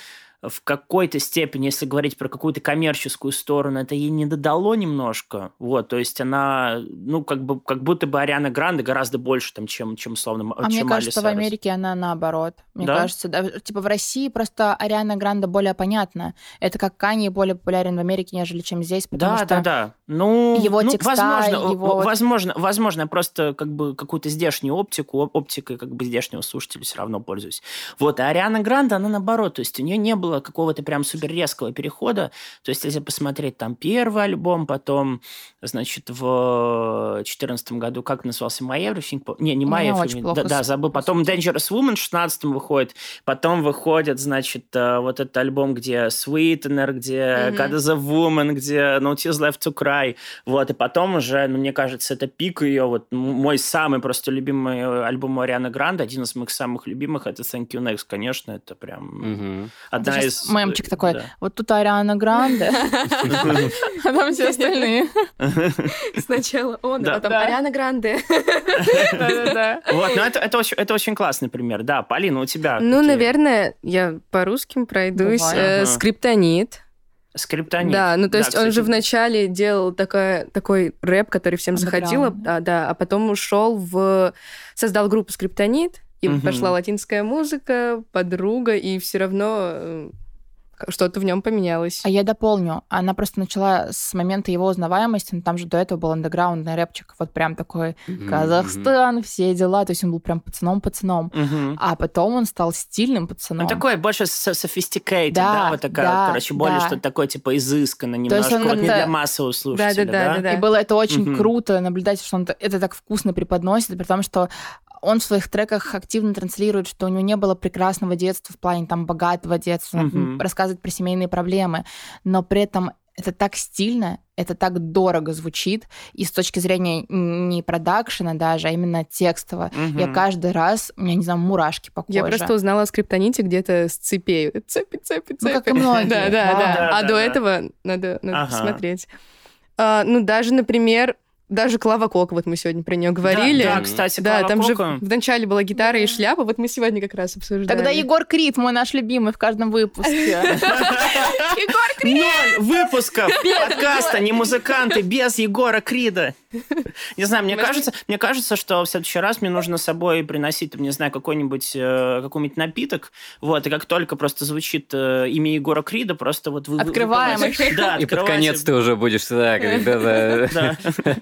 в какой-то степени, если говорить про какую-то коммерческую сторону, это ей не додало немножко. Вот, то есть она, ну, как бы, как будто бы Ариана Гранде гораздо больше, там, чем, чем условно, А мне чем кажется, в Майли Сайрус. Америке она наоборот. Мне Да? кажется, да, типа в России просто Ариана Гранде более понятна. Это как Кани более популярен в Америке, нежели чем здесь, потому Да, что да, да. Ну, его ну, текста, возможно, его- возможно, возможно, просто как бы какую-то здешнюю оптику, оп- оптикой как бы здешнего слушателя все равно пользуюсь. Вот, а Ариана Гранде, она наоборот, то есть у нее не было какого-то прям супер резкого перехода. То есть, если посмотреть там первый альбом, потом, значит, в 2014 году, как назывался My Everything? Не, не My Everything. Да, да, забыл. Потом Dangerous Woman в 16 выходит. Потом выходит, значит, э, вот этот альбом, где Sweetener, где Мгм. God is a Woman, где No Tears Left to Cry. Вот, и потом уже, ну, мне кажется, это пик ее, вот, мой самый просто любимый э, альбом Арианы Гранде, один из моих самых любимых, это Thank You Next, конечно, это прям Мгм. одна из... щас мемчик такой. да. Вот тут Ариана Гранде, (laughs) а там все остальные. (laughs) Сначала он, а потом. Ариана Гранде. (laughs) Вот, ну это, это, очень, классный пример. Да, Полина, у тебя Ну, наверное, я по русским пройдусь. Э. Скриптонит. Скриптонит. Да, ну то есть он кстати, же вначале делал такая, такой рэп, который всем заходил, а, да, да, а потом ушел в... Создал группу Скриптонит, и Мгм. пошла латинская музыка, подруга, и все равно э, что-то в нем поменялось. А я дополню. Она просто начала с момента его узнаваемости, но там же до этого был андеграундный рэпчик, вот прям такой Мгм. Казахстан, все дела, то есть он был прям пацаном-пацаном. Мгм. А потом он стал стильным пацаном. Ну, такой больше sophisticated, да, Да, вот такая, да, короче, более да. что-то такое, типа, изысканно То немножко, есть он вот не для массового слушателя, Да-да-да, да. И было это очень Мгм. круто наблюдать, что он это так вкусно преподносит, при том, что он в своих треках активно транслирует, что у него не было прекрасного детства в плане там богатого детства, Мгм. рассказывает про семейные проблемы, но при этом это так стильно, это так дорого звучит, и с точки зрения не продакшена даже, а именно текстово. Я Мгм. каждый раз, у меня, не знаю, мурашки по коже. Я просто узнала о скриптоните где-то с цепей. Цепи, цепи, цепи. Ну, как и многие, Да, да, да. А да, до этого надо, посмотреть. А, ну, даже, например, даже Клава Кока, вот мы сегодня про нее говорили. Да, да, кстати, Да, Клава там же Кока. в начале была гитара и шляпа, вот мы сегодня как раз обсуждали. Тогда Егор Крид, мой наш любимый в каждом выпуске. (laughs) Ноль выпусков подкаста «Не музыканты» без Егора Крида. Не знаю, мне кажется, мне кажется, что в следующий раз мне нужно с собой приносить, там, не знаю, какой-нибудь э, какой-нибудь напиток, вот, и как только просто звучит э, имя Егора Крида, просто вот вы... Открываем их. Да, И под конец ты уже будешь. Да.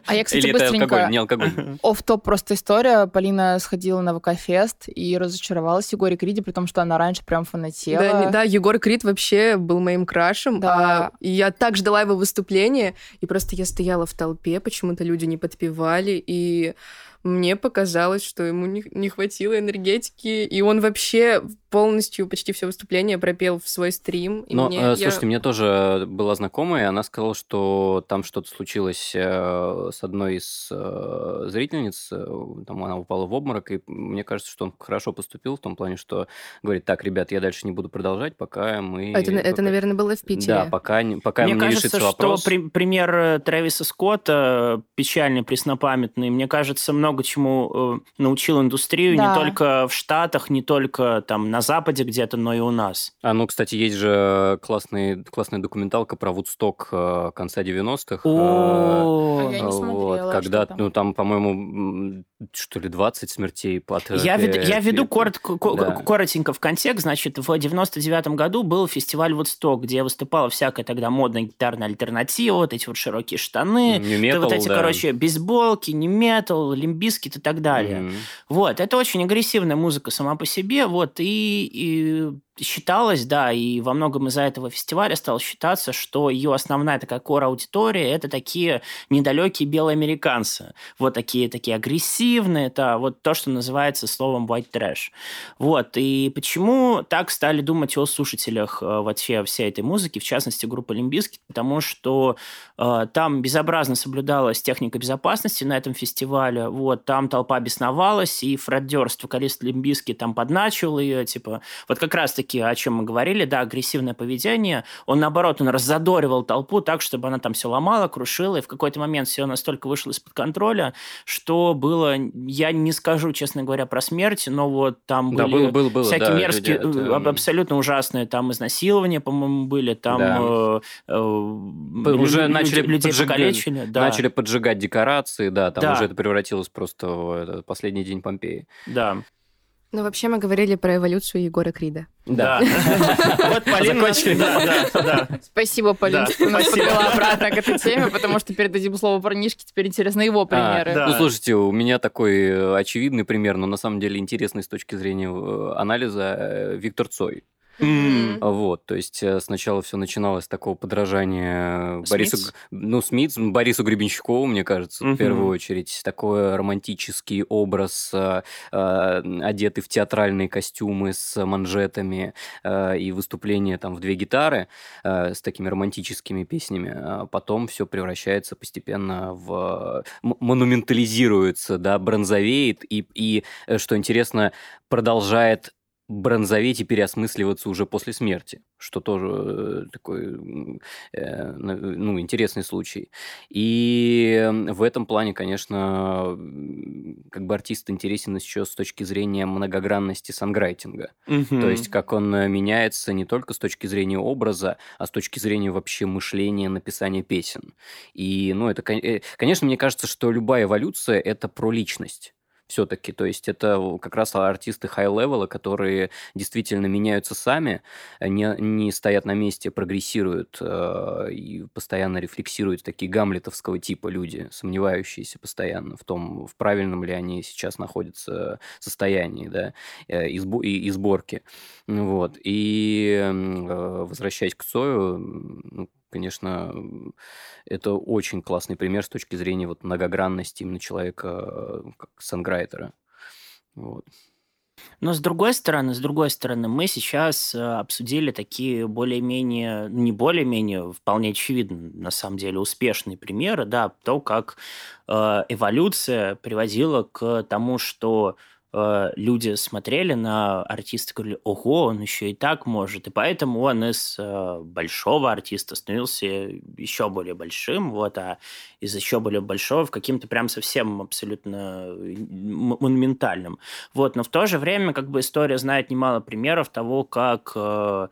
А я, кстати, быстренько... алкоголь, не алкоголь. Оф-топ просто история. Полина сходила на ВК-фест и разочаровалась в Егоре Криде, при том, что она раньше прям фанатела. Да, Егор Крид вообще был моим крашем. Да. а, я так ждала его выступления, и просто я стояла в толпе, почему-то люди не подпевали, и мне показалось, что ему не, не хватило энергетики, и он вообще полностью почти все выступление пропел в свой стрим. И Но, мне, э, я- слушайте, мне тоже была знакомая, и она сказала, что там что-то случилось э, с одной из э, зрительниц, э, там она упала в обморок, и мне кажется, что он хорошо поступил в том плане, что говорит, так, ребят, я дальше не буду продолжать, пока мы... Это, это, пока- наверное, было в Питере. Да, пока, не- пока Мне не кажется, решится что вопрос. при- пример э, Трэвиса Скотта, э, печальный, преснопамятный, мне кажется, много чему э, научил индустрию, Да. не только в Штатах, не только там на Западе где-то, но и у нас. А, ну, кстати, есть же классный, классная документалка про Вудсток э, конца 90-х. э, О, А я не вот, смотрела, когда, что там. ну, там, по-моему, что ли, 20 смертей э, Я, вед- я пе- веду коротенько в контекст. Значит, в 99 году был фестиваль Woodstock, где выступала всякая тогда модная гитарная альтернатива, вот эти вот широкие штаны, да вот Metal, эти, да. короче, бейсболки, не метал, лимбискит и так далее. Мгм. Вот, это очень агрессивная музыка сама по себе, вот, и, и считалось, да, и во многом из-за этого фестиваля стало считаться, что ее основная такая core-аудитория – это такие недалекие белые американцы, вот такие, такие агрессивные, это вот то, что называется словом white trash. Вот, и почему так стали думать о слушателях э, вообще всей этой музыки, в частности, группы Limp Bizkit, потому что э, там безобразно соблюдалась техника безопасности на этом фестивале, вот, там толпа бесновалась, и Фред Дёрст, вокалист Limp Bizkit, там подначил ее, типа, вот как раз-таки, о чем мы говорили, да, агрессивное поведение, он, наоборот, он раззадоривал толпу так, чтобы она там все ломала, крушила, и в какой-то момент все настолько вышло из-под контроля, что было, я не скажу, честно говоря, про смерть, но вот там Да, были было, было, всякие да, мерзкие, люди, это, э, аб- абсолютно ужасные, там изнасилования, по-моему, были, там Да. э, э, Уже лю- начали людей, поджигать- покалечили, да, Начали поджигать декорации, да, там Да. уже это превратилось просто в этот последний день Помпеи. да. Но вообще мы говорили про эволюцию Егора Крида. Да. (laughs) Вот Полина... Закончили. Да, да, да. Спасибо, Полин, что нас спасибо. подвела обратно к этой теме, потому что передадим слово парнишке, теперь интересно его примеры. да. Ну, слушайте, у меня такой э, очевидный пример, но на самом деле интересный с точки зрения э, анализа э, Виктор Цой. М. Вот, то есть э, сначала все начиналось с такого подражания Смитс? Борису, ну, Смитс, Борису Гребенщикову, мне кажется, в Мгм. первую очередь. Такой романтический образ, э, э, одетый в театральные костюмы с манжетами э, и выступление там в две гитары э, с такими романтическими песнями. А потом все превращается постепенно в... м- монументализируется, да, бронзовеет и, и, э, что интересно, продолжает бронзоветь и переосмысливаться уже после смерти, что тоже э, такой э, ну, интересный случай. И в этом плане, конечно, как бы артист интересен еще с точки зрения многогранности songwriting а. Мгм. То есть как он э, меняется не только с точки зрения образа, а с точки зрения вообще мышления, написания песен. И, ну, это, кон- конечно, мне кажется, что любая эволюция – это про личность все-таки. То есть это как раз артисты high-level а, которые действительно меняются сами, э, не, не стоят на месте, прогрессируют э, и постоянно рефлексируют такие гамлетовского типа люди, сомневающиеся постоянно в том, в правильном ли они сейчас находятся состоянии, да, э, и, и- сборки. Вот. И э, возвращаясь к Цою, ну, конечно, это очень классный пример с точки зрения вот многогранности именно человека э, как санграйтера. Вот. Но с другой стороны, с другой стороны, мы сейчас э, обсудили такие более-менее, не более-менее, вполне очевидно, на самом деле, успешные примеры, да, то, как э, эволюция приводила к тому, что люди смотрели на артиста и говорили, ого, он еще и так может. И поэтому он из э, большого артиста становился еще более большим, вот, а из еще более большого в каким-то прям совсем абсолютно м- монументальным. Вот, но в то же время как бы история знает немало примеров того, как э,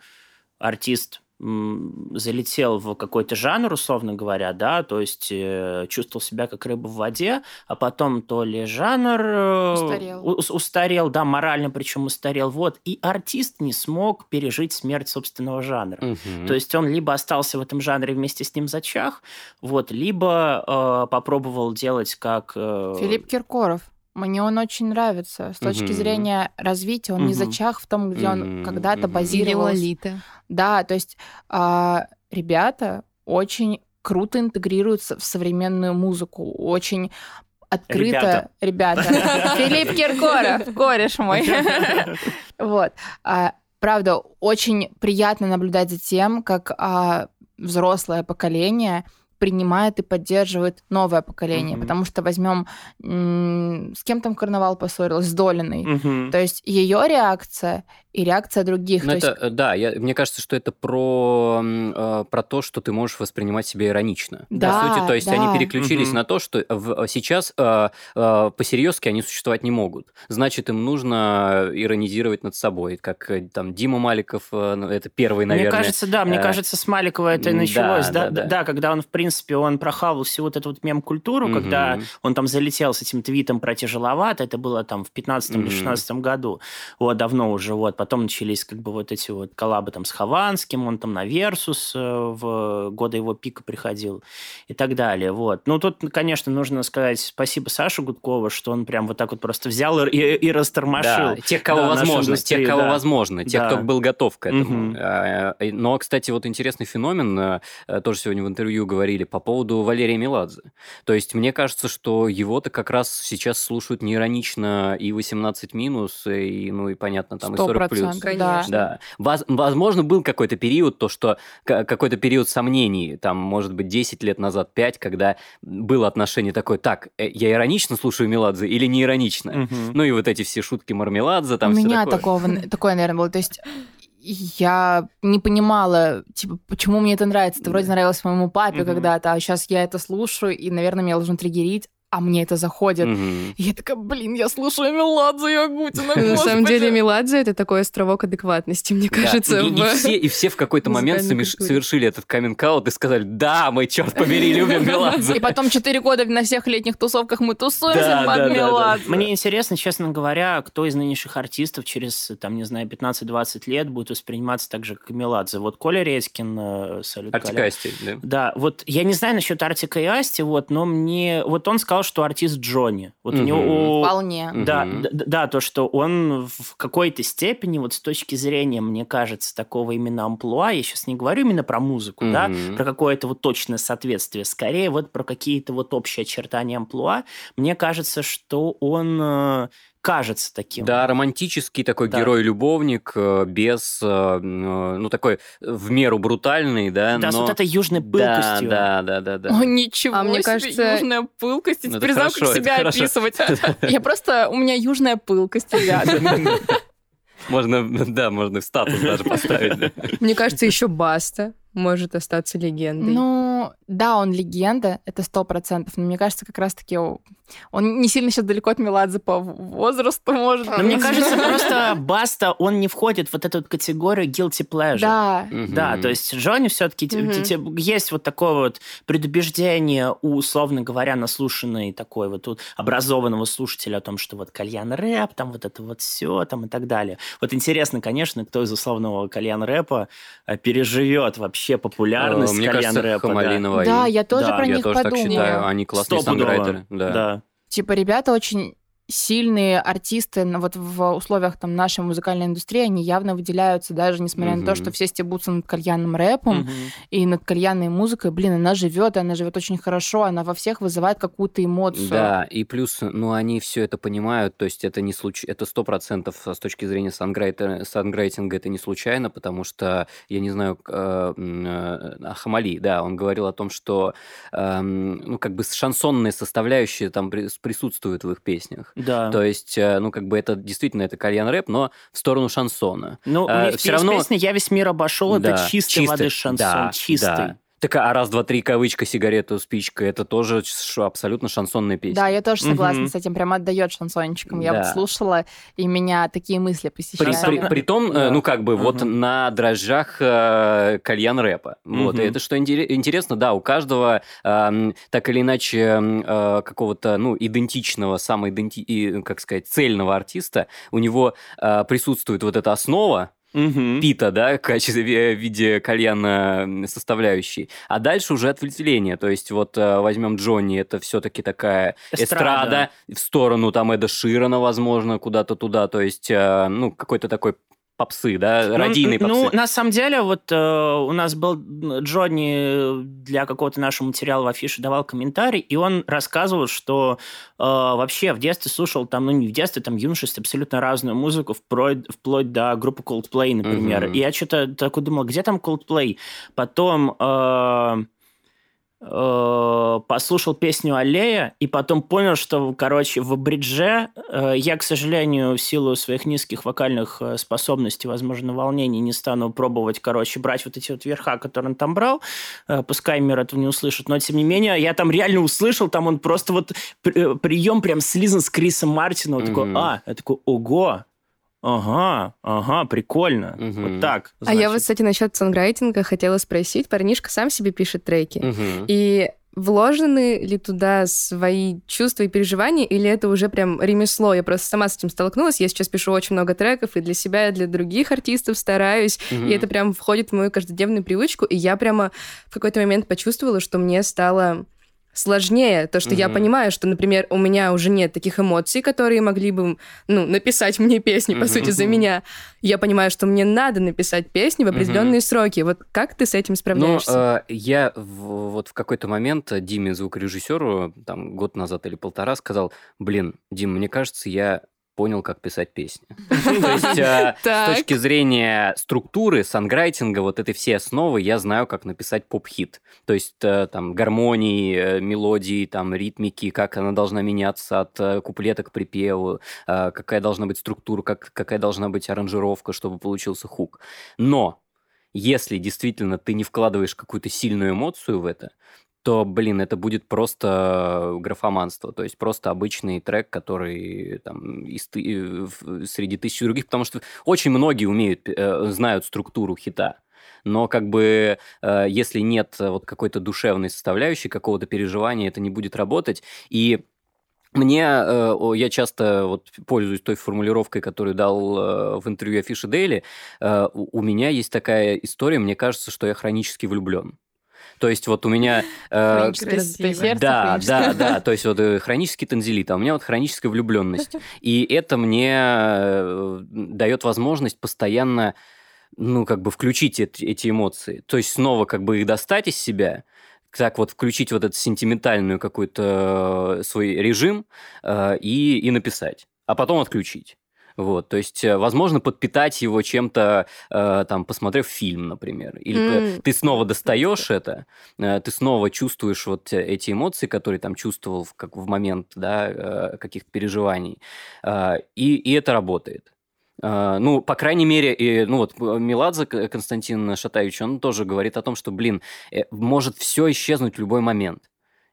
артист залетел в какой-то жанр, условно говоря, да, то есть э, чувствовал себя как рыба в воде, а потом то ли жанр э, Устарел. у- устарел, да, морально причем устарел, вот, и артист не смог пережить смерть собственного жанра. Мгм. То есть он либо остался в этом жанре вместе с ним зачах, вот, либо э, попробовал делать как... э, Филипп Киркоров. Мне он очень нравится. С точки Мгм. зрения развития, он не Мгм. зачах в том, где он Мгм, когда-то мгм. Или базировался. Лолита. Да, то есть а, ребята очень круто интегрируются в современную музыку, очень открыто... Ребята. (laughs) Филипп Киркоров, кореш мой. (laughs) Вот. А, правда, очень приятно наблюдать за тем, как а, взрослое поколение принимает и поддерживает новое поколение. Mm-hmm. Потому что возьмем, с кем там карнавал поссорилась, с Долиной. Mm-hmm. То есть ее реакция и реакция других. Ну, то это, есть... Э, да, я, мне кажется, что это про, э, про то, что ты можешь воспринимать себя иронично. Да, По сути, то есть да. они переключились угу. на то, что в, сейчас э, э, по-серьезки они существовать не могут. Значит, им нужно иронизировать над собой, как э, там Дима Маликов, э, ну, это первый, наверное. Мне кажется, да, мне э, кажется, с Маликова это и началось. Да, да, да, да. да, когда он, в принципе, он прохавал всю вот эту вот мем-культуру, угу. когда он там залетел с этим твитом про тяжеловато, это было там в 15 или угу. 16 году, вот, давно уже, вот, потом начались как бы вот эти вот коллабы там с Хованским, он там на Версус э, в годы его пика приходил и так далее, вот. Ну, тут, конечно, нужно сказать спасибо Саше Гудкову, что он прям вот так вот просто взял и, и, растормошил. Да, тех, кого да, возможно, тех, кого да. возможно, тех, Да. кто был готов к этому. Э, Но, кстати, вот интересный феномен, э, тоже сегодня в интервью говорили по поводу Валерия Меладзе. То есть мне кажется, что его-то как раз сейчас слушают не иронично и 18 минус, и, ну и понятно, там и 40 плюс. 100%, Конечно. да. Да. Воз- возможно, был какой-то период, то, что ка- какой-то период сомнений, там, может быть, 10 лет назад, 5, когда было отношение такое, так, э, я иронично слушаю Меладзе или не иронично? Мгм. Ну и вот эти все шутки Мармеладзе, У там всё меня такое. такого, такое, наверное, было. То есть я не понимала, типа, почему мне это нравится. Это вроде нравилось моему папе Мгм. когда-то, а сейчас я это слушаю, и, наверное, меня должно триггерить, а мне это заходит. Мгм. И я такая, блин, я слушаю Меладзе и Агутина, (laughs) На самом господи». деле Меладзе это такой островок адекватности, мне кажется. и, и в- все, и все в какой-то момент соверш- совершили этот каминг и сказали, да, мы, черт побери, (laughs) любим Меладзе. И потом четыре года на всех летних тусовках мы тусуемся Да, под да. Меладзе. Мне интересно, честно говоря, кто из нынешних артистов через, там, не знаю, 15-20 лет будет восприниматься так же, как и Меладзе. Вот Коля Редькин, э, салют, Коля. Артикасти, да. Да, вот я не знаю насчет Артика и Асти, вот, но мне... Вот он сказал, что артист Джонни. Вот у Мгм. него... Вполне. Да, Мгм. да, да, то, что он в какой-то степени, вот с точки зрения, мне кажется, такого именно амплуа, я сейчас не говорю именно про музыку, да, Мгм. про какое-то вот точное соответствие, скорее вот про какие-то вот общие очертания амплуа, мне кажется, что он э, кажется таким. Да, романтический такой Да. герой-любовник, э, без, э, ну, такой в меру брутальный, да, Да, с но... вот этой южной Да, пылкостью. да, да, да, да. О, ничего А мне себе, кажется- южная пылкость. Я Ну, теперь знаю, как себя хорошо. описывать. (laughs) Я просто... У меня южная пылкость, ребята. Можно, да, можно в статус даже поставить. да. Мне кажется, еще Баста может остаться легендой. Ну, да, он легенда, это сто процентов. Но мне кажется, как раз-таки он не сильно сейчас далеко от Меладзе по возрасту, может. Но мне кажется, (laughs) просто Баста, он не входит в вот эту категорию guilty pleasure. Да. Да, то есть Джонни все-таки есть вот такое вот предубеждение у, условно говоря, наслушанной такой вот у образованного слушателя о том, что вот кальян рэп, там вот это вот все, там и так далее. Вот интересно, конечно, кто из условного кальян рэпа э, переживет вообще популярность Э, Мне кальян кажется, рэпа. Хамалинова. Да, и- я тоже Да, про Я них тоже так подумала. считаю. Они классные Стопудово. санграйтеры. Да. да. Типа ребята очень сильные артисты ну, вот в условиях там нашей музыкальной индустрии, они явно выделяются, даже несмотря на то, что все стебутся над кальянным рэпом Мгм. и над кальянной музыкой. Блин, она живет, и она живет очень хорошо, она во всех вызывает какую-то эмоцию. Да, и плюс, ну, они все это понимают, то есть это не случ... это сто процентов с точки зрения санграйтера... санграйтинга это не случайно, потому что, я не знаю, э, э, Хамали, да, он говорил о том, что, эм, ну, как бы шансонная составляющая там при- присутствует в их песнях. Да. То есть, э, ну, как бы это действительно это кальян рэп, но в сторону шансона. Ну, у э, них есть равно- песня «Я весь мир обошел», это Да, чистой воды шансон, да, чистый. да. Так, а раз, два, три, кавычка, сигарету, спичка, это тоже абсолютно шансонная песня. Да, я тоже согласна Мгм. с этим, прям отдает шансончиком. Я Да. вот слушала, и меня такие мысли При, посещали. Причем- при- притом, э, Да. ну, как бы, вот Мгм. на дрожжах э, кальян рэпа. Вот, и это что интере- интересно, да, у каждого эм, так или иначе э, какого-то, ну, идентичного, самоиденти... как сказать, цельного артиста, у него э, присутствует вот эта основа, Мгм. пита, да, в качестве в виде кальяна составляющей. А дальше уже ответвление. То есть вот э, возьмем Джонни, это все-таки такая эстрада. Эстрада. в сторону там Эда Ширана, возможно, куда-то туда. То есть, э, ну, какой-то такой попсы, да, радийной ну, попсы. Ну, на самом деле, вот э, у нас был Джонни для какого-то нашего материала в афише давал комментарий, и он рассказывал, что э, вообще в детстве слушал там, ну не в детстве, там юношестве абсолютно разную музыку, вплоть, вплоть до группы Coldplay, например. Mm-hmm. И я что-то такой думал, где там Coldplay? Потом... Э, Э, послушал песню «Аллея» и потом понял, что, короче, в бридже э, я, к сожалению, в силу своих низких вокальных э, способностей, возможно, волнений, не стану пробовать, короче, брать вот эти вот верха, которые он там брал, пускай мир этого не услышит, но, тем не менее, я там реально услышал, там он просто вот прием прям слизан с Крисом Мартином, mm-hmm. такой, а, я такой, ого, Ага, ага, прикольно. Угу. Вот так. Значит. А я вот, кстати, насчет сонграйтинга хотела спросить. Парнишка сам себе пишет треки. Угу. И вложены ли туда свои чувства и переживания, или это уже прям ремесло? Я просто сама с этим столкнулась. Я сейчас пишу очень много треков и для себя, и для других артистов стараюсь. mm И это прям входит в мою каждодневную привычку. И я прямо в какой-то момент почувствовала, что мне стало сложнее. То, что mm-hmm. я понимаю, что, например, у меня уже нет таких эмоций, которые могли бы, ну, написать мне песни, по mm-hmm. сути, за меня. Я понимаю, что мне надо написать песни в определенные mm-hmm. сроки. Вот как ты с этим справляешься? Ну, э, я в, вот в какой-то момент Диме, звукорежиссеру, там, год назад или полтора, сказал, блин, Дим, мне кажется, я понял, как писать песни. (laughs) То есть э, с точки зрения структуры, санграйтинга, вот этой все основы, я знаю, как написать поп-хит. То есть э, там гармонии, э, мелодии, там ритмики, как она должна меняться от куплета к припеву, какая должна быть структура, как, какая должна быть аранжировка, чтобы получился хук. Но если действительно ты не вкладываешь какую-то сильную эмоцию в это, то, блин, это будет просто графоманство, то есть просто обычный трек, который там из, среди тысячи других, потому что очень многие умеют, э, знают структуру хита, но как бы э, если нет вот какой-то душевной составляющей, какого-то переживания, это не будет работать, и мне, э, я часто вот пользуюсь той формулировкой, которую дал в интервью Афиши Дейли. У меня есть такая история, мне кажется, что я хронически влюблен. То есть вот у меня... Э, да, да, да. То есть вот э, хронический танзелит, а у меня вот хроническая влюбленность. (laughs) И это мне э, дает возможность постоянно ну, как бы включить эти, эмоции. То есть снова как бы их достать из себя, так вот включить вот этот сентиментальную какой-то свой режим э, и, и написать, а потом отключить. Вот, то есть, э, возможно, подпитать его чем-то, э, там, посмотрев фильм, например. Или mm. ты снова достаешь это, э, ты снова чувствуешь вот эти эмоции, которые там чувствовал в, как в момент, да, э, каких-то переживаний. Э, и, и это работает. Uh, ну, по крайней мере, и, ну вот Меладзе Константин Шатаевич, он тоже говорит о том, что, блин, э, может все исчезнуть в любой момент.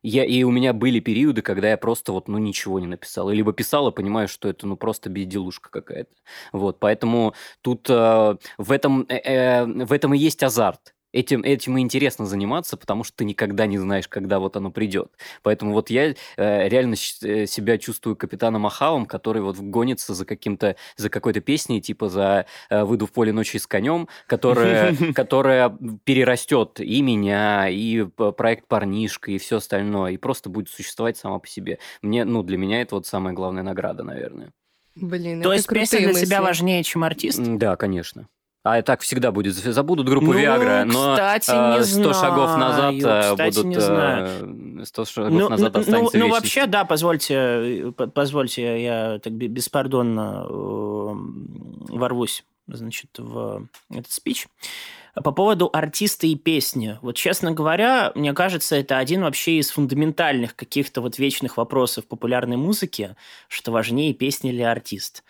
Я, и у меня были периоды, когда я просто вот, ну, ничего не написал. Либо писал и понимаю, что это, ну, просто безделушка какая-то. Вот, поэтому тут э, в, этом, э, э, в этом и есть азарт этим, этим и интересно заниматься, потому что ты никогда не знаешь, когда вот оно придет. Поэтому вот я э, реально э, себя чувствую капитаном Ахавом, который вот гонится за каким-то, за какой-то песней, типа за э, «Выйду в поле ночи с конем», которая, (laughs) которая перерастет и меня, и проект «Парнишка», и все остальное, и просто будет существовать сама по себе. Мне, ну, для меня это вот самая главная награда, наверное. Блин, То есть песня для мысли. себя важнее, чем артист? Да, конечно. А так всегда будет. Забудут группу ну, Viagra, но кстати, не 100 знаю. шагов назад кстати, будут... Не знаю. 100 шагов ну, назад ну, останется Ну, ну вообще, да, позвольте, позвольте, я так беспардонно э, ворвусь, значит, в этот спич. По поводу артиста и песни. Вот, честно говоря, мне кажется, это один вообще из фундаментальных каких-то вот вечных вопросов популярной музыки, что важнее песня или артист.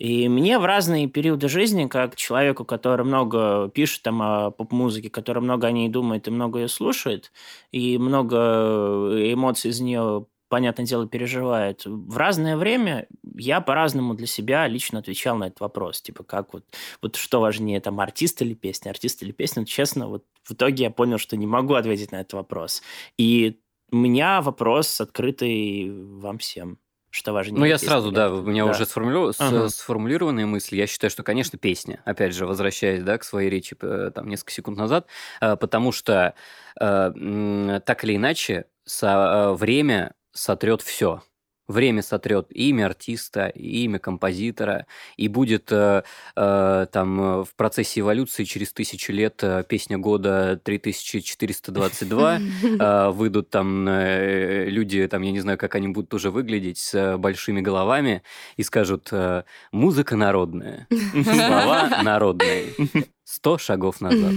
И мне в разные периоды жизни, как человеку, который много пишет там о поп-музыке, который много о ней думает и много ее слушает, и много эмоций из нее понятное дело, переживает. В разное время я по-разному для себя лично отвечал на этот вопрос. Типа, как вот, вот что важнее, там, артист или песня? Артист или песня? Но, честно, вот в итоге я понял, что не могу ответить на этот вопрос. И у меня вопрос открытый вам всем что важнее. Ну, я сразу, да, у меня да. уже сформулиров... ага. сформулированные мысли. Я считаю, что, конечно, песня, опять же, возвращаясь да, к своей речи э, там несколько секунд назад, э, потому что э, так или иначе со... время сотрет все Время сотрет имя артиста, и имя композитора, и будет э, э, там э, в процессе эволюции через тысячу лет э, песня года 3422, (laughs) э, выйдут там э, люди, там, я не знаю, как они будут уже выглядеть, с э, большими головами, и скажут э, «музыка народная, (laughs) слова народные». Сто шагов (laughs) назад.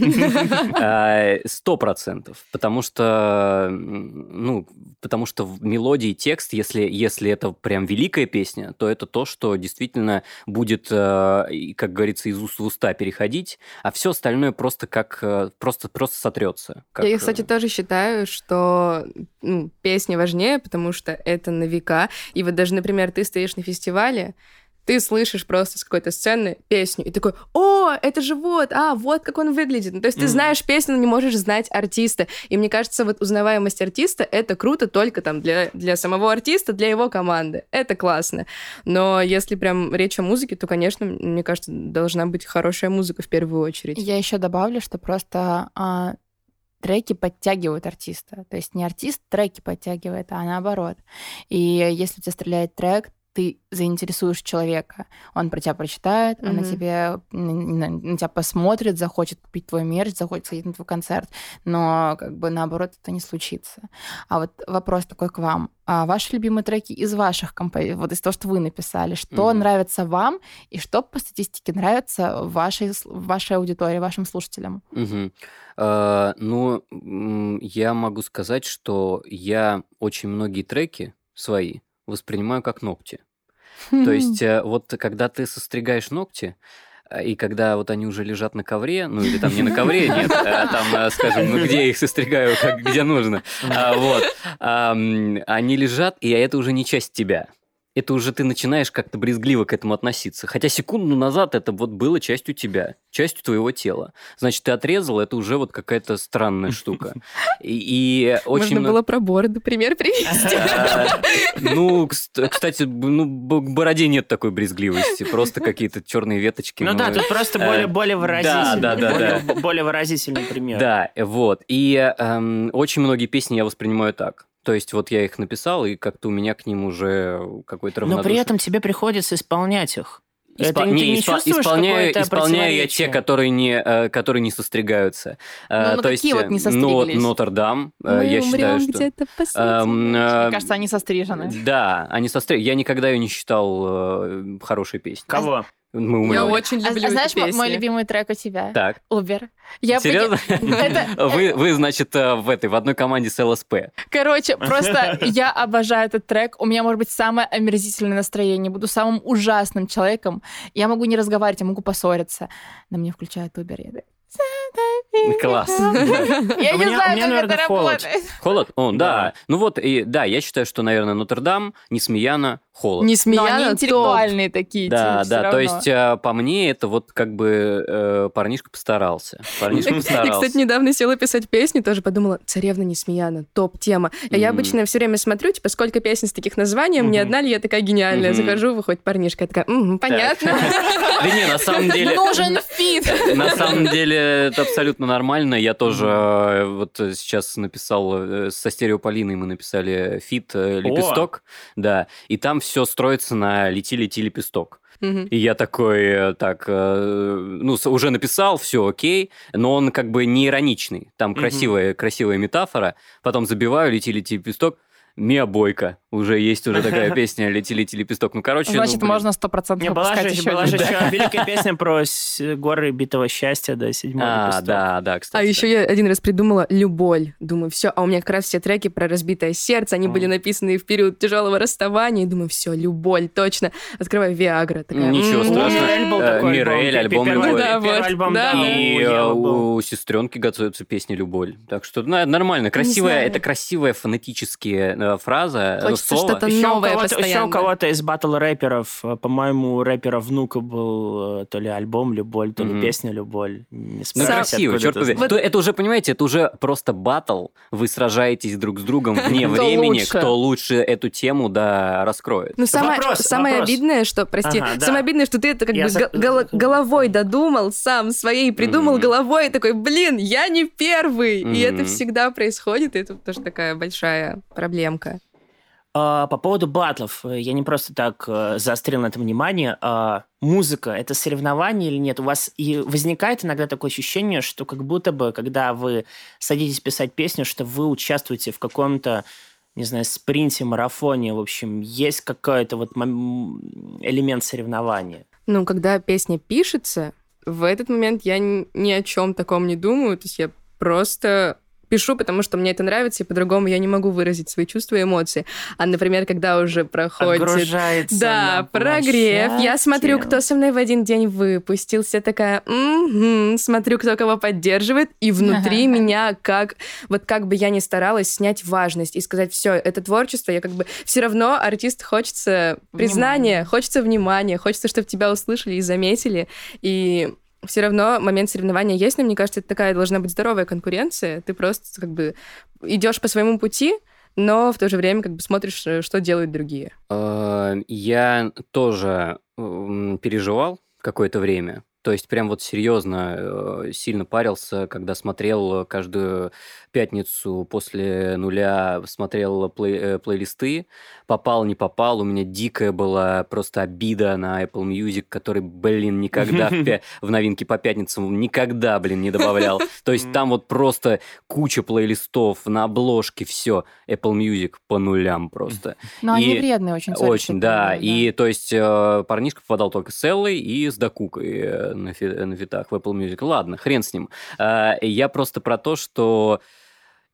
А, сто процентов. Потому что, ну, потому что в мелодии и текст, если, если это прям великая песня, то это то, что действительно будет, э, как говорится, из уст в уста переходить, а все остальное просто как э, просто, просто сотрется. Как... Я, кстати, тоже считаю, что ну, песня важнее, потому что это на века. И вот даже, например, ты стоишь на фестивале, ты слышишь просто с какой-то сцены песню и такой, о, это же вот, а, вот как он выглядит. Ну, то есть mm-hmm. ты знаешь песню, но не можешь знать артиста. И мне кажется, вот узнаваемость артиста — это круто только там для, для самого артиста, для его команды. Это классно. Но если прям речь о музыке, то, конечно, мне кажется, должна быть хорошая музыка в первую очередь. Я еще добавлю, что просто а, треки подтягивают артиста. То есть не артист треки подтягивает, а наоборот. И если у тебя стреляет трек, ты заинтересуешь человека. Он про тебя прочитает, mm-hmm. он на тебе на, на тебя посмотрит, захочет купить твой мерч, захочет сходить на твой концерт. Но как бы наоборот это не случится. А вот вопрос такой к вам. А ваши любимые треки из ваших композиций, вот из того, что вы написали, что mm-hmm. нравится вам и что по статистике нравится вашей, вашей аудитории, вашим слушателям? Mm-hmm. Uh, ну, я могу сказать, что я очень многие треки свои воспринимаю как ногти. То есть э, вот когда ты состригаешь ногти, э, и когда вот они уже лежат на ковре, ну или там не на ковре, нет, а там, э, скажем, ну где я их состригаю, как, где нужно, а, вот, они лежат, и это уже не часть тебя это уже ты начинаешь как-то брезгливо к этому относиться. Хотя секунду назад это вот было частью тебя, частью твоего тела. Значит, ты отрезал, это уже вот какая-то странная (laughs) штука. И, и очень... Можно было про бороду пример привести. А, ну, кстати, ну, к бороде нет такой брезгливости, просто (laughs) какие-то черные веточки. Ну да, тут просто э, более, более выразительный. Да, да, да. Более выразительный пример. Да, вот. И эм, очень многие песни я воспринимаю так. То есть вот я их написал, и как-то у меня к ним уже какой-то равнодушие. Но при этом тебе приходится исполнять их. Испо... Это, не, не испо... исполняю, исполняю я те, которые не, э, которые не состригаются. Ну, ну То какие есть, вот не состриглись? Ну, Нотр-Дам, э, Мы я считаю, что... эм, Мне кажется, они сострижены. Да, они сострижены. Я никогда ее не считал э, хорошей песней. Кого? Мы умрем. Я очень а, люблю а, а знаешь, песни. мой любимый трек у тебя? Так. Убер. Я Серьезно? (laughs) (laughs) Вы, вы, значит, э, в этой, в одной команде с ЛСП. Короче, просто (laughs) я обожаю этот трек. У меня может быть самое омерзительное настроение. Буду самым ужасным человеком. Я могу не разговаривать, я могу поссориться. На мне включают Убер. Я Класс. Я не знаю, как это работает. Холод? О, да. Ну вот, и да, я считаю, что, наверное, Нотр-Дам, Несмеяна, холод. Несмеяна, они интеллектуальные такие. Да, да, то есть э, по мне это вот как бы э, парнишка постарался. Парнишка постарался. Я, кстати, недавно села писать песни, тоже подумала, царевна Несмеяна, топ-тема. А я обычно все время смотрю, типа, сколько песен с таких названием, не одна ли я такая гениальная. Захожу, выходит Парнишка, я такая, понятно. Да не, на самом деле... Нужен фит. На самом деле это абсолютно нормально. Я тоже э, вот сейчас написал, со Стереополиной мы написали фит «Лепесток», да, и там все строится на «Лети-лети лепесток». И я такой, э, так, э, ну, уже написал, все окей, но он как бы не ироничный. Там красивая, красивая метафора. Потом забиваю «Лети-лети лепесток», Мия Бойко. Уже есть уже такая (laughs) песня «Лети, лети, лепесток». Ну, короче... Значит, ну, можно сто процентов была же, еще была же еще великая песня про горы битого счастья, да, седьмой А, лепесток. да, да, кстати. А еще я один раз придумала «Люболь». Думаю, все, а у меня как раз все треки про разбитое сердце, они были написаны в период тяжелого расставания. И думаю, все, «Люболь», точно. Открываю «Виагра». Такая, Ничего страшного. Мирель, альбом «Люболь». Да, вот, И у сестренки готовится песня «Люболь». Так что нормально. Красивая, это красивая фонетические э, фраза, Хочется что-то новое постоянно. Еще у кого-то из батл рэперов, э, по-моему, рэпера внука был э, то ли альбом «Люболь», то ли mm-hmm. песня «Люболь». Не ну, красиво, черт. Вот... Это уже, понимаете, это уже просто батл. Вы сражаетесь друг с другом (laughs) вне времени, кто лучше эту тему, да, раскроет. Ну, самое, самое обидное, что, прости, ага, да. самое обидное, что ты это как я бы за... гол- головой додумал, сам своей придумал mm-hmm. головой, такой, блин, я не первый. Mm-hmm. И это всегда происходит, и это тоже такая большая проблемка. А, по поводу батлов, я не просто так э, заострил на это внимание. А, музыка – это соревнование или нет? У вас и возникает иногда такое ощущение, что как будто бы, когда вы садитесь писать песню, что вы участвуете в каком-то не знаю, спринте, марафоне, в общем, есть какой-то вот элемент соревнования. Ну, когда песня пишется, в этот момент я ни о чем таком не думаю, то есть я просто пишу, потому что мне это нравится, и по-другому я не могу выразить свои чувства и эмоции. А, например, когда уже проходит... Отгружается да, прогрев. Я смотрю, кто со мной в один день выпустился, такая, м-м-м", смотрю, кто кого поддерживает, и внутри (laughs) меня как... Вот как бы я ни старалась снять важность и сказать, все, это творчество, я как бы... Все равно артист хочется признания, внимание. хочется внимания, хочется, чтобы тебя услышали и заметили. И все равно момент соревнования есть, но мне кажется, это такая должна быть здоровая конкуренция. Ты просто как бы идешь по своему пути, но в то же время как бы смотришь, э, что делают другие. Э, я тоже переживал какое-то время. То есть прям вот серьезно э, сильно парился, когда смотрел каждую пятницу после нуля, смотрел плей, э, плейлисты, попал, не попал, у меня дикая была просто обида на Apple Music, который, блин, никогда в, (laughs) в новинки по пятницам никогда, блин, не добавлял. То есть там вот просто куча плейлистов на обложке, все, Apple Music по нулям просто. (laughs) Но и они вредные очень. Очень, да. И то есть э, парнишка попадал только с Эллой и с Дакукой э, на, фи на фитах в Apple Music. Ладно, хрен с ним. Э, я просто про то, что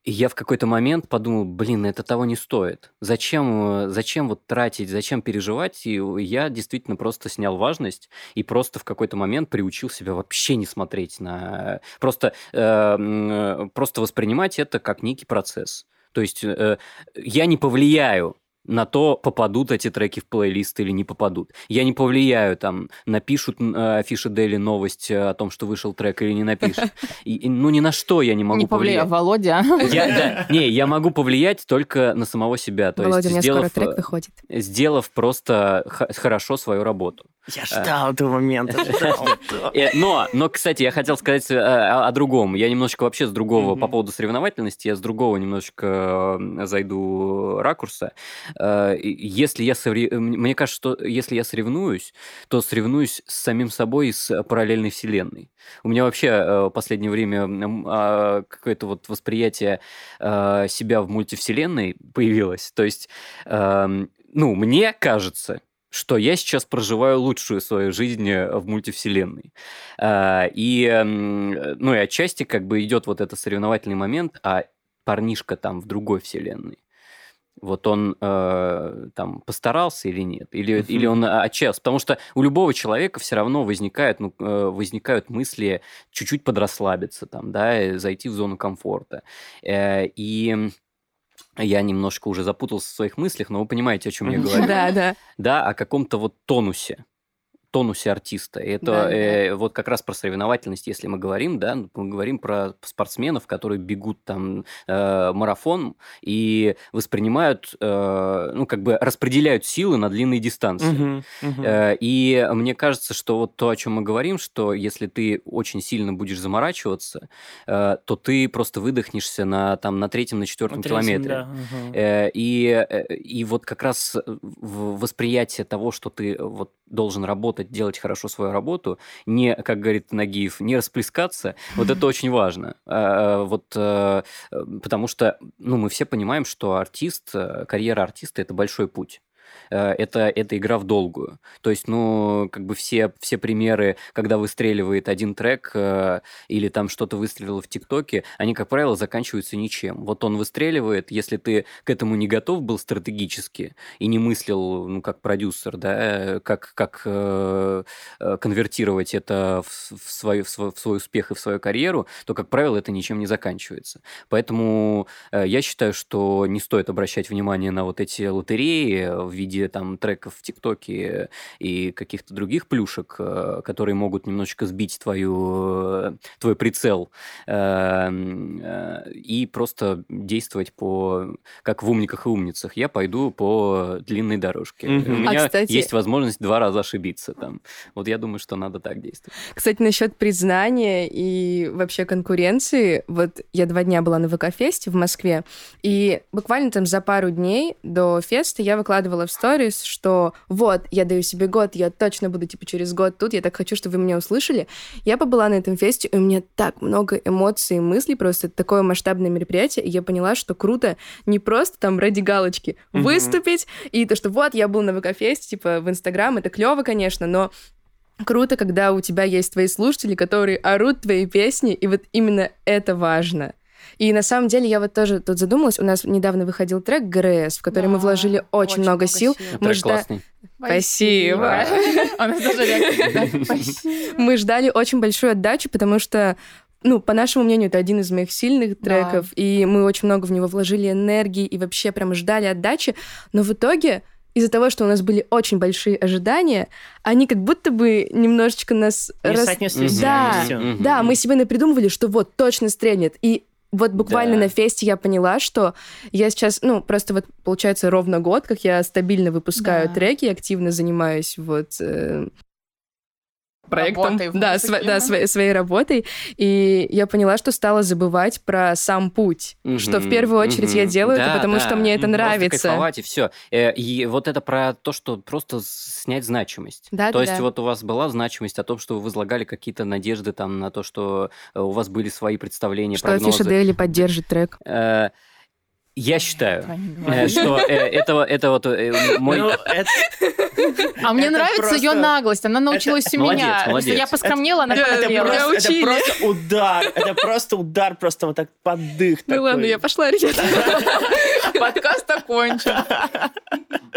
я в какой-то момент подумал, блин, это того не стоит. Зачем, э, зачем вот тратить, зачем переживать? И я действительно просто снял важность и просто в какой-то момент приучил себя вообще не смотреть на... Просто, э, просто воспринимать это как некий процесс. То есть э, я не повлияю на то, попадут эти треки в плейлист или не попадут. Я не повлияю, там, напишут э, афиши Дели новость э, о том, что вышел трек или не напишут. (laughs) И, и, ну, ни на что я не могу не повлиять. Не Володя. Я, да, (laughs) не, я могу повлиять только на самого себя. То Володя, есть, у меня скоро трек выходит. Сделав просто хорошо свою работу. Я э. ждал этого момента. (laughs) Но, но, кстати, я хотел сказать о, о другом. Я немножечко вообще с другого, по поводу соревновательности, я с другого немножечко зайду ракурса. Э, если я мне кажется, что если я соревнуюсь, то соревнуюсь с самим собой из параллельной вселенной. У меня вообще э, в последнее время а, какое-то вот восприятие э, себя в мультивселенной появилось. То есть, эм, ну, мне кажется, что я сейчас проживаю лучшую свою жизнь в мультивселенной. И, ну, и отчасти как бы идет вот этот соревновательный момент, а парнишка там в другой вселенной вот он э, там постарался или нет, или, uh-huh. или он отчаялся, потому что у любого человека все равно возникают, ну, э, возникают мысли чуть-чуть подрасслабиться, там, да, зайти в зону комфорта. Э, и я немножко уже запутался в своих мыслях, но вы понимаете, о чем я говорю. Да, да. Да, о каком-то вот тонусе тонусе артиста. И это да, э, да. вот как раз про соревновательность, если мы говорим, да, мы говорим про спортсменов, которые бегут там э, марафон и воспринимают, э, ну, как бы распределяют силы на длинные дистанции. Угу, угу. Э, и мне кажется, что вот то, о чем мы говорим, что если ты очень сильно будешь заморачиваться, э, то ты просто выдохнешься на, там, на третьем, на четвертом на третьем, километре. Да, угу. э, и, э, и вот как раз восприятие того, что ты вот должен работать, делать хорошо свою работу, не, как говорит Нагиев, не расплескаться, вот это (laughs) очень важно. А, вот, э, потому что ну, мы все понимаем, что артист, э, карьера артиста – это большой путь. Э, это, это игра в долгую. То есть, ну, как бы все, все примеры, когда выстреливает один трек э, или там что-то выстрелило в ТикТоке, они, как правило, заканчиваются ничем. Вот он выстреливает, если ты к этому не готов был стратегически и не мыслил, ну, как продюсер, да, как, как э, э конвертировать это в, в, свой, в, свой, в свой успех и в свою карьеру, то, как правило, это ничем не заканчивается. Поэтому э, я считаю, что не стоит обращать внимание на вот эти лотереи в виде там треков в ТикТоке и каких-то других плюшек, э, которые могут немножечко сбить твою, твой прицел эм, и просто действовать по как в умниках и умницах. Я пойду по длинной дорожке. Mm-hmm. У меня а, кстати... есть возможность два раза ошибиться там. Вот я думаю, что надо так действовать. Кстати, насчет признания и вообще конкуренции. Вот я два дня была на ВК-фесте в Москве, и буквально там за пару дней до феста я выкладывала в сторис, что вот, я даю себе год, я точно буду, типа, через год тут, я так хочу, чтобы вы меня услышали. Я побыла на этом фесте, и у меня так много эмоций и мыслей, просто это такое масштабное мероприятие, и я поняла, что круто не просто там ради галочки mm-hmm. выступить, и то, что вот, я был на ВК-фесте, типа, в Инстаграм, это клево, конечно, но круто, когда у тебя есть твои слушатели, которые орут твои песни, и вот именно это важно. И на самом деле я вот тоже тут задумалась. У нас недавно выходил трек ГРС, в который да, мы вложили очень, очень много, много сил. сил. Мы жда... классный. (laughs) (laughs) Спасибо. Мы ждали очень большую отдачу, потому что ну, по нашему мнению, это один из моих сильных треков, да. и мы очень много в него вложили энергии и вообще прям ждали отдачи, но в итоге из-за того, что у нас были очень большие ожидания, они как будто бы немножечко нас... Не рас... соотнеслись. Да, да, мы себе напридумывали, что вот точно стрельнет. И вот буквально да. на фесте я поняла, что я сейчас, ну, просто вот получается ровно год, как я стабильно выпускаю да. треки, активно занимаюсь вот э, проектом, да, св- да своей, своей работой, и я поняла, что стала забывать про сам путь, mm-hmm, что в первую очередь mm-hmm. я делаю да, это, потому да. что мне это нравится. Просто кайфовать и все. Э, и вот это про то, что просто снять значимость. Да, то да, есть да. вот у вас была значимость о том, что вы возлагали какие-то надежды там на то, что э, у вас были свои представления, что прогнозы. Что Афиша Дейли поддержит трек. Э, я считаю, э, что э, это, вот э, мой... Ну, а мне нравится ее наглость. Она научилась у меня. Я поскромнела, она это, это просто удар. Это просто удар, просто вот так поддых. Ну ладно, я пошла, ребята. Подкаст окончен.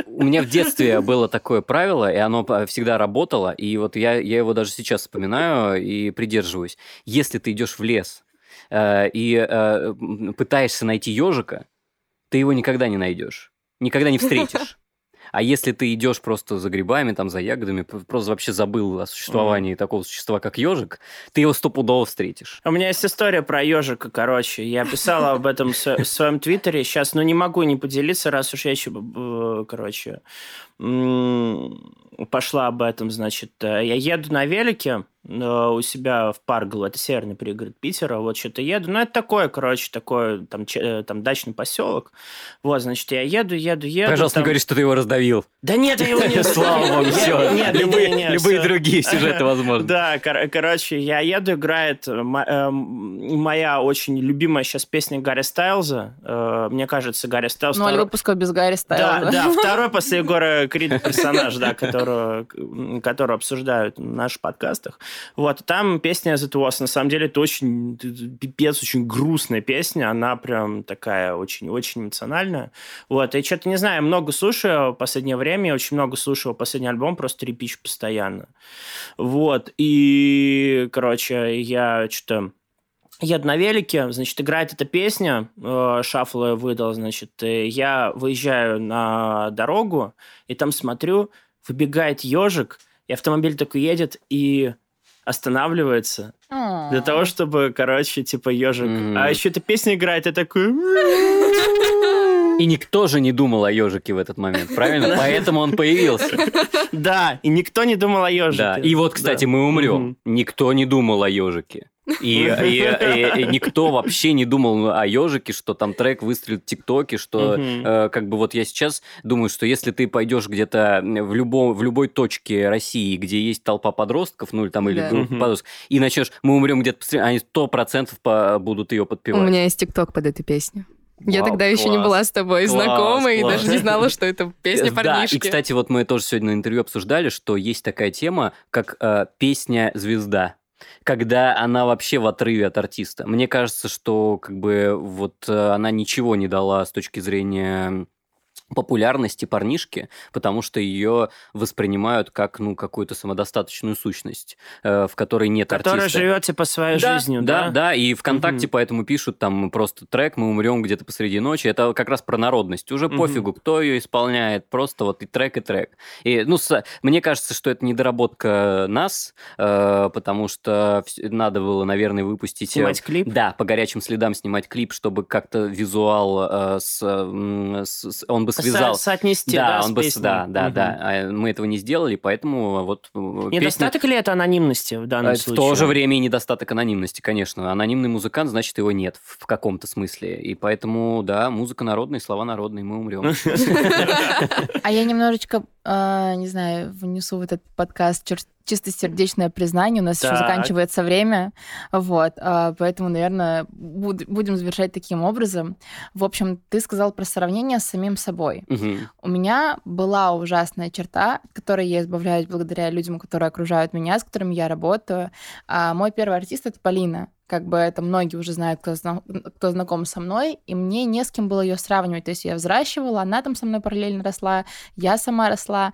У меня в детстве было такое правило, и оно всегда работало, и вот я, я его даже сейчас вспоминаю и придерживаюсь. Если ты идешь в лес и пытаешься найти ежика, ты его никогда не найдешь, никогда не встретишь. (laughs) А если ты идешь просто за грибами, там, за ягодами, просто вообще забыл о существовании mm. такого существа, как ежик, ты его стопудово встретишь. У меня есть история про ежика, короче. Я писала об этом в своем твиттере. Сейчас, ну, не могу не поделиться, раз уж я еще, короче, пошла об этом, значит. Э, я еду на велике, Э, у себя в Паргл, это северный пригород Питера, вот что-то еду, ну, это такое, короче, такой там, э, там дачный поселок, вот, значит, я еду, еду, еду. Пожалуйста, там... не говори, что ты его раздавил. Да нет, я его не (laughs) Слава богу, все, любые другие сюжеты возможны. (laughs) Да, короче, я еду, играет моя очень любимая сейчас песня Гарри Стайлза, мне кажется, Гарри Стайлз... Ноль выпусков без Гарри Стайлза. Да, да, второй (laughs) после Егора Крида персонаж, да, которого, которого обсуждают в наших подкастах. Вот, там песня The Was, на самом деле, это очень, пипец, очень грустная песня, она прям такая очень-очень эмоциональная. Вот, и что-то, не знаю, много слушаю в последнее время, очень много слушаю последний альбом, просто репич постоянно. Вот, и, короче, я что-то еду на велике, значит, играет эта песня, э, шафла выдал, значит, я выезжаю на дорогу, и там смотрю, выбегает ежик, и автомобиль такой едет, и останавливается для того, чтобы, короче, типа ежик. А еще эта песня играет, и такой... И никто же не думал о ежике в этот момент, правильно? Поэтому он появился. Да, и никто не думал о ежике. Да, и вот, кстати, мы умрем. Никто не думал о ежике. И, и, и, и никто вообще не думал о ежике, что там трек выстрелит в ТикТоке, что э, как бы вот я сейчас думаю, что если ты пойдешь где-то в, любом, в любой точке России, где есть толпа подростков, ну или там или да. группа подростков, и начнешь, мы умрем где-то, они сто процентов будут ее подпевать. У меня есть ТикТок под этой песней. Я тогда класс, еще не была с тобой класс, знакома класс. и даже не знала, что это (laughs) песня парнишки. Да, и, кстати, вот мы тоже сегодня на интервью обсуждали, что есть такая тема, как э, песня «Звезда» когда она вообще в отрыве от артиста. Мне кажется, что как бы вот э, она ничего не дала с точки зрения популярности парнишки, потому что ее воспринимают как ну какую-то самодостаточную сущность, э, в которой нет Которая артиста. живет типа своей да, жизнью, да? да? Да, и ВКонтакте Мгм. поэтому пишут там просто трек «Мы умрем где-то посреди ночи». Это как раз про народность. Уже Мгм. пофигу, кто ее исполняет, просто вот и трек, и трек. И, ну, с- мне кажется, что это недоработка нас, э, потому что надо было, наверное, выпустить... э, Снимать клип? Да, по горячим следам снимать клип, чтобы как-то визуал э, с- с- он бы Со- связал... соотнести, да, да, с он бы, да, да, Мгм. да. А Мы этого не сделали, поэтому вот э, песня- Недостаток ли это анонимности в данном В случае? то же время и недостаток анонимности, конечно. Анонимный музыкант, значит, его нет в в каком-то смысле. И поэтому, да, музыка народная, слова народные, мы умрем. (laughs) А я немножечко, а, не знаю, внесу в этот подкаст чер- чистосердечное признание. У нас еще Так. заканчивается время. Вот. а, Поэтому, наверное, буд- будем завершать таким образом. В общем, ты сказал про сравнение с самим собой. Мгм. У меня была ужасная черта, от которой я избавляюсь благодаря людям, которые окружают меня, с которыми я работаю. А мой первый артист — это Полина. Как бы это многие уже знают, кто, зна- кто знаком со мной, и мне не с кем было ее сравнивать. То есть я взращивала, она там со мной параллельно росла, я сама росла.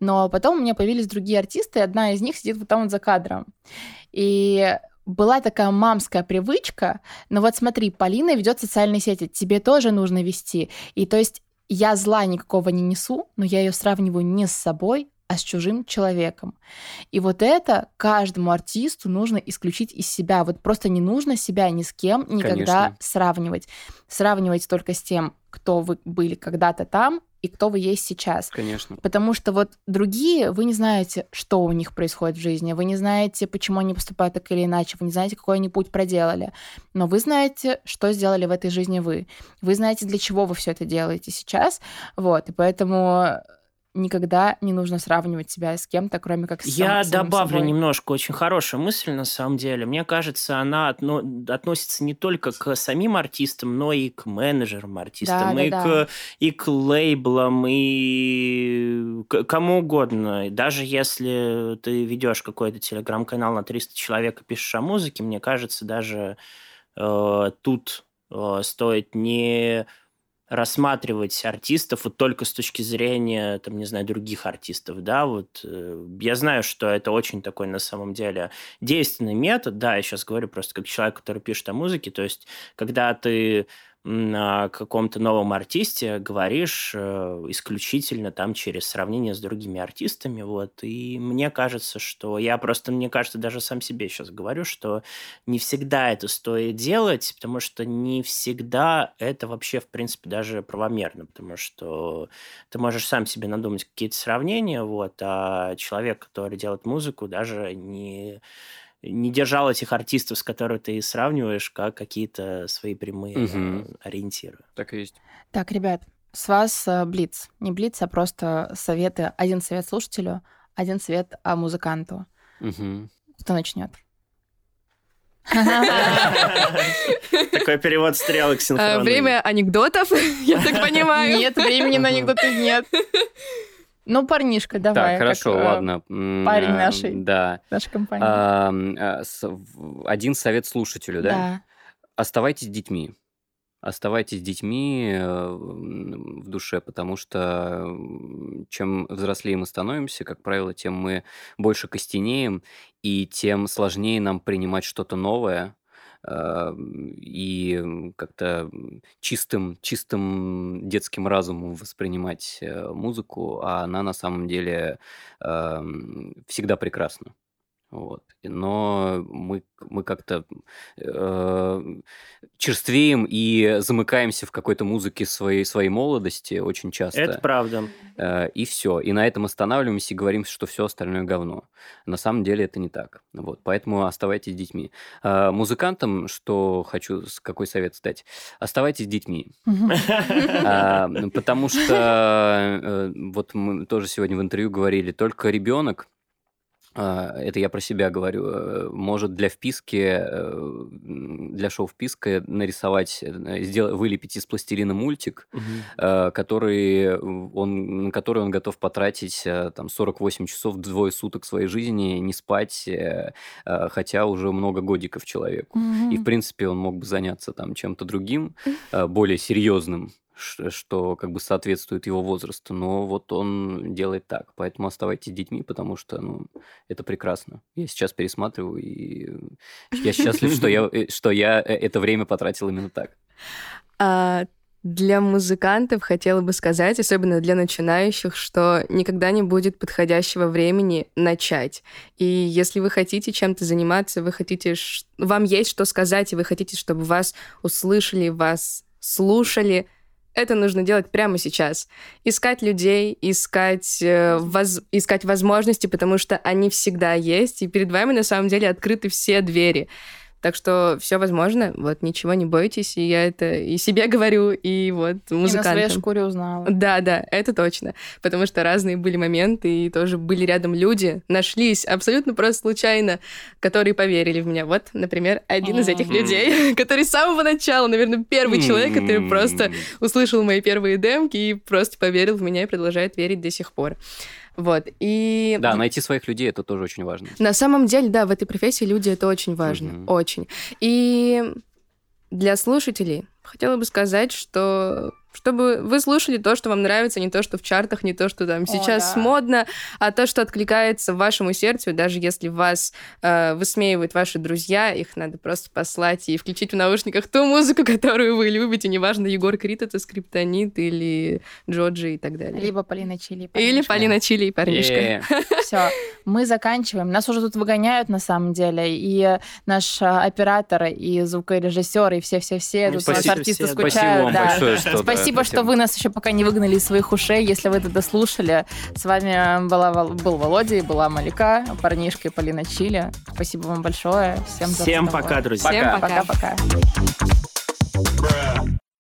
Но потом у меня появились другие артисты, и одна из них сидит вот там вот за кадром. И была такая мамская привычка, но вот смотри, Полина ведет социальные сети, тебе тоже нужно вести. И то есть я зла никакого не несу, но я ее сравниваю не с собой, а с чужим человеком. И вот это каждому артисту нужно исключить из себя. Вот просто не нужно себя ни с кем никогда Конечно. сравнивать. Сравнивать только с тем, кто вы были когда-то там и кто вы есть сейчас. Конечно. Потому что вот другие, вы не знаете, что у них происходит в жизни, вы не знаете, почему они поступают так или иначе, вы не знаете, какой они путь проделали, но вы знаете, что сделали в этой жизни вы. Вы знаете, для чего вы все это делаете сейчас, вот, и поэтому никогда не нужно сравнивать себя с кем-то, кроме как с Я сам- добавлю собой. немножко. Очень хорошая мысль, на самом деле. Мне кажется, она отно- относится не только к самим артистам, но и к менеджерам артистам, Да, и, да, к, да. и к лейблам, и к кому угодно. И Даже если ты ведешь какой-то телеграм-канал на 300 человек и пишешь о музыке, мне кажется, даже э, тут э, стоит не рассматривать артистов вот только с точки зрения, там, не знаю, других артистов, да, вот э, я знаю, что это очень такой на самом деле действенный метод, да, я сейчас говорю просто как человек, который пишет о музыке, то есть когда ты о каком-то новом артисте говоришь э, исключительно там через сравнение с другими артистами, вот, и мне кажется, что я просто, мне кажется, даже сам себе сейчас говорю, что не всегда это стоит делать, потому что не всегда это вообще, в принципе, даже правомерно, потому что ты можешь сам себе надумать какие-то сравнения, вот, а человек, который делает музыку, даже не не держал этих артистов, с которыми ты сравниваешь, как какие-то свои прямые э, ориентиры. Так и есть. Так, ребят, с вас э, блиц. Не блиц, а просто советы. Один совет слушателю, один совет а музыканту. Мгм. Кто начнет? Такой перевод стрелок А, синхронный. Время анекдотов, (laughs) я так понимаю. Нет, времени на анекдоты нет. Ну, парнишка, давай. Так, хорошо, как, э, ладно. Парень а, нашей. Да. Наша компания. А, Один совет слушателю, да? Да. Оставайтесь детьми. Оставайтесь детьми э, в душе, потому что чем взрослее мы становимся, как правило, тем мы больше костенеем, и тем сложнее нам принимать что-то новое и м, как-то чистым, чистым детским разумом воспринимать э, музыку, а она на самом деле м, всегда прекрасна. Вот. Но мы, мы как-то э, черствеем и замыкаемся в какой-то музыке своей, своей молодости очень часто. Это правда. Э, и все. И на этом останавливаемся и говорим, что все остальное говно. На самом деле это не так. Вот. Поэтому оставайтесь с детьми. А музыкантам, что хочу, какой совет дать? Оставайтесь с детьми. А, (laughs) Потому что э, вот мы тоже сегодня в интервью говорили, только ребенок это я про себя говорю, э, может для вписки, э, для шоу вписка нарисовать, э, сделать, вылепить из пластилина мультик, э, который он, на который он готов потратить там 48 часов, двое суток своей жизни, не спать, хотя уже много годиков человеку. И, в принципе, он мог бы заняться там чем-то другим, более серьезным, что как бы соответствует его возрасту, но вот он делает так. Поэтому оставайтесь с детьми, потому что ну, это прекрасно. Я сейчас пересматриваю, и я счастлив, что я, (laughs) э, что я э, это время потратил именно так. А, для музыкантов хотела бы сказать, особенно для начинающих, что никогда не будет подходящего времени начать. И если вы хотите чем-то заниматься, вы хотите, вам есть что сказать, и вы хотите, чтобы вас услышали, вас слушали, это нужно делать прямо сейчас. Искать людей, искать, э, воз, искать возможности, потому что они всегда есть, и перед вами на самом деле открыты все двери. Так что все возможно, вот ничего не бойтесь, и я это и себе (laughs) говорю, и вот музыкантам. И на своей шкуре узнала. Да, да, это точно, потому что разные были моменты, и тоже были рядом люди, нашлись абсолютно просто случайно, которые поверили в меня. Вот, например, один из этих людей, (laughs) который с самого начала, наверное, первый человек, который просто услышал мои первые демки и просто поверил в меня и продолжает верить до сих пор. Вот, и... Да, найти своих людей, это тоже очень важно. На самом деле, да, в этой профессии люди, это очень важно, mm-hmm. очень. И для слушателей хотела бы сказать, что чтобы вы слушали то, что вам нравится, не то, что в чартах, не то, что там О, сейчас да. модно, а то, что откликается вашему сердцу, даже если вас э, высмеивают ваши друзья, их надо просто послать и включить в наушниках ту музыку, (laughs) которую вы любите, неважно, Егор Крит это Скриптонит или Джоджи и так далее. Либо Полина Чили. Или Полина Чили и парнишка. Yeah. Все, мы заканчиваем. Нас уже тут выгоняют, на самом деле, и наш а, оператор, и звукорежиссер, и все-все-все, тут спасибо, артисты скучают. Спасибо вам большое, что Спасибо, что вы нас еще пока не выгнали из своих ушей, если вы это дослушали. С вами была, был Володя и была Малика, парнишка и Полина Чили. Спасибо вам большое. Всем, Всем пока, друзья. Всем пока-пока.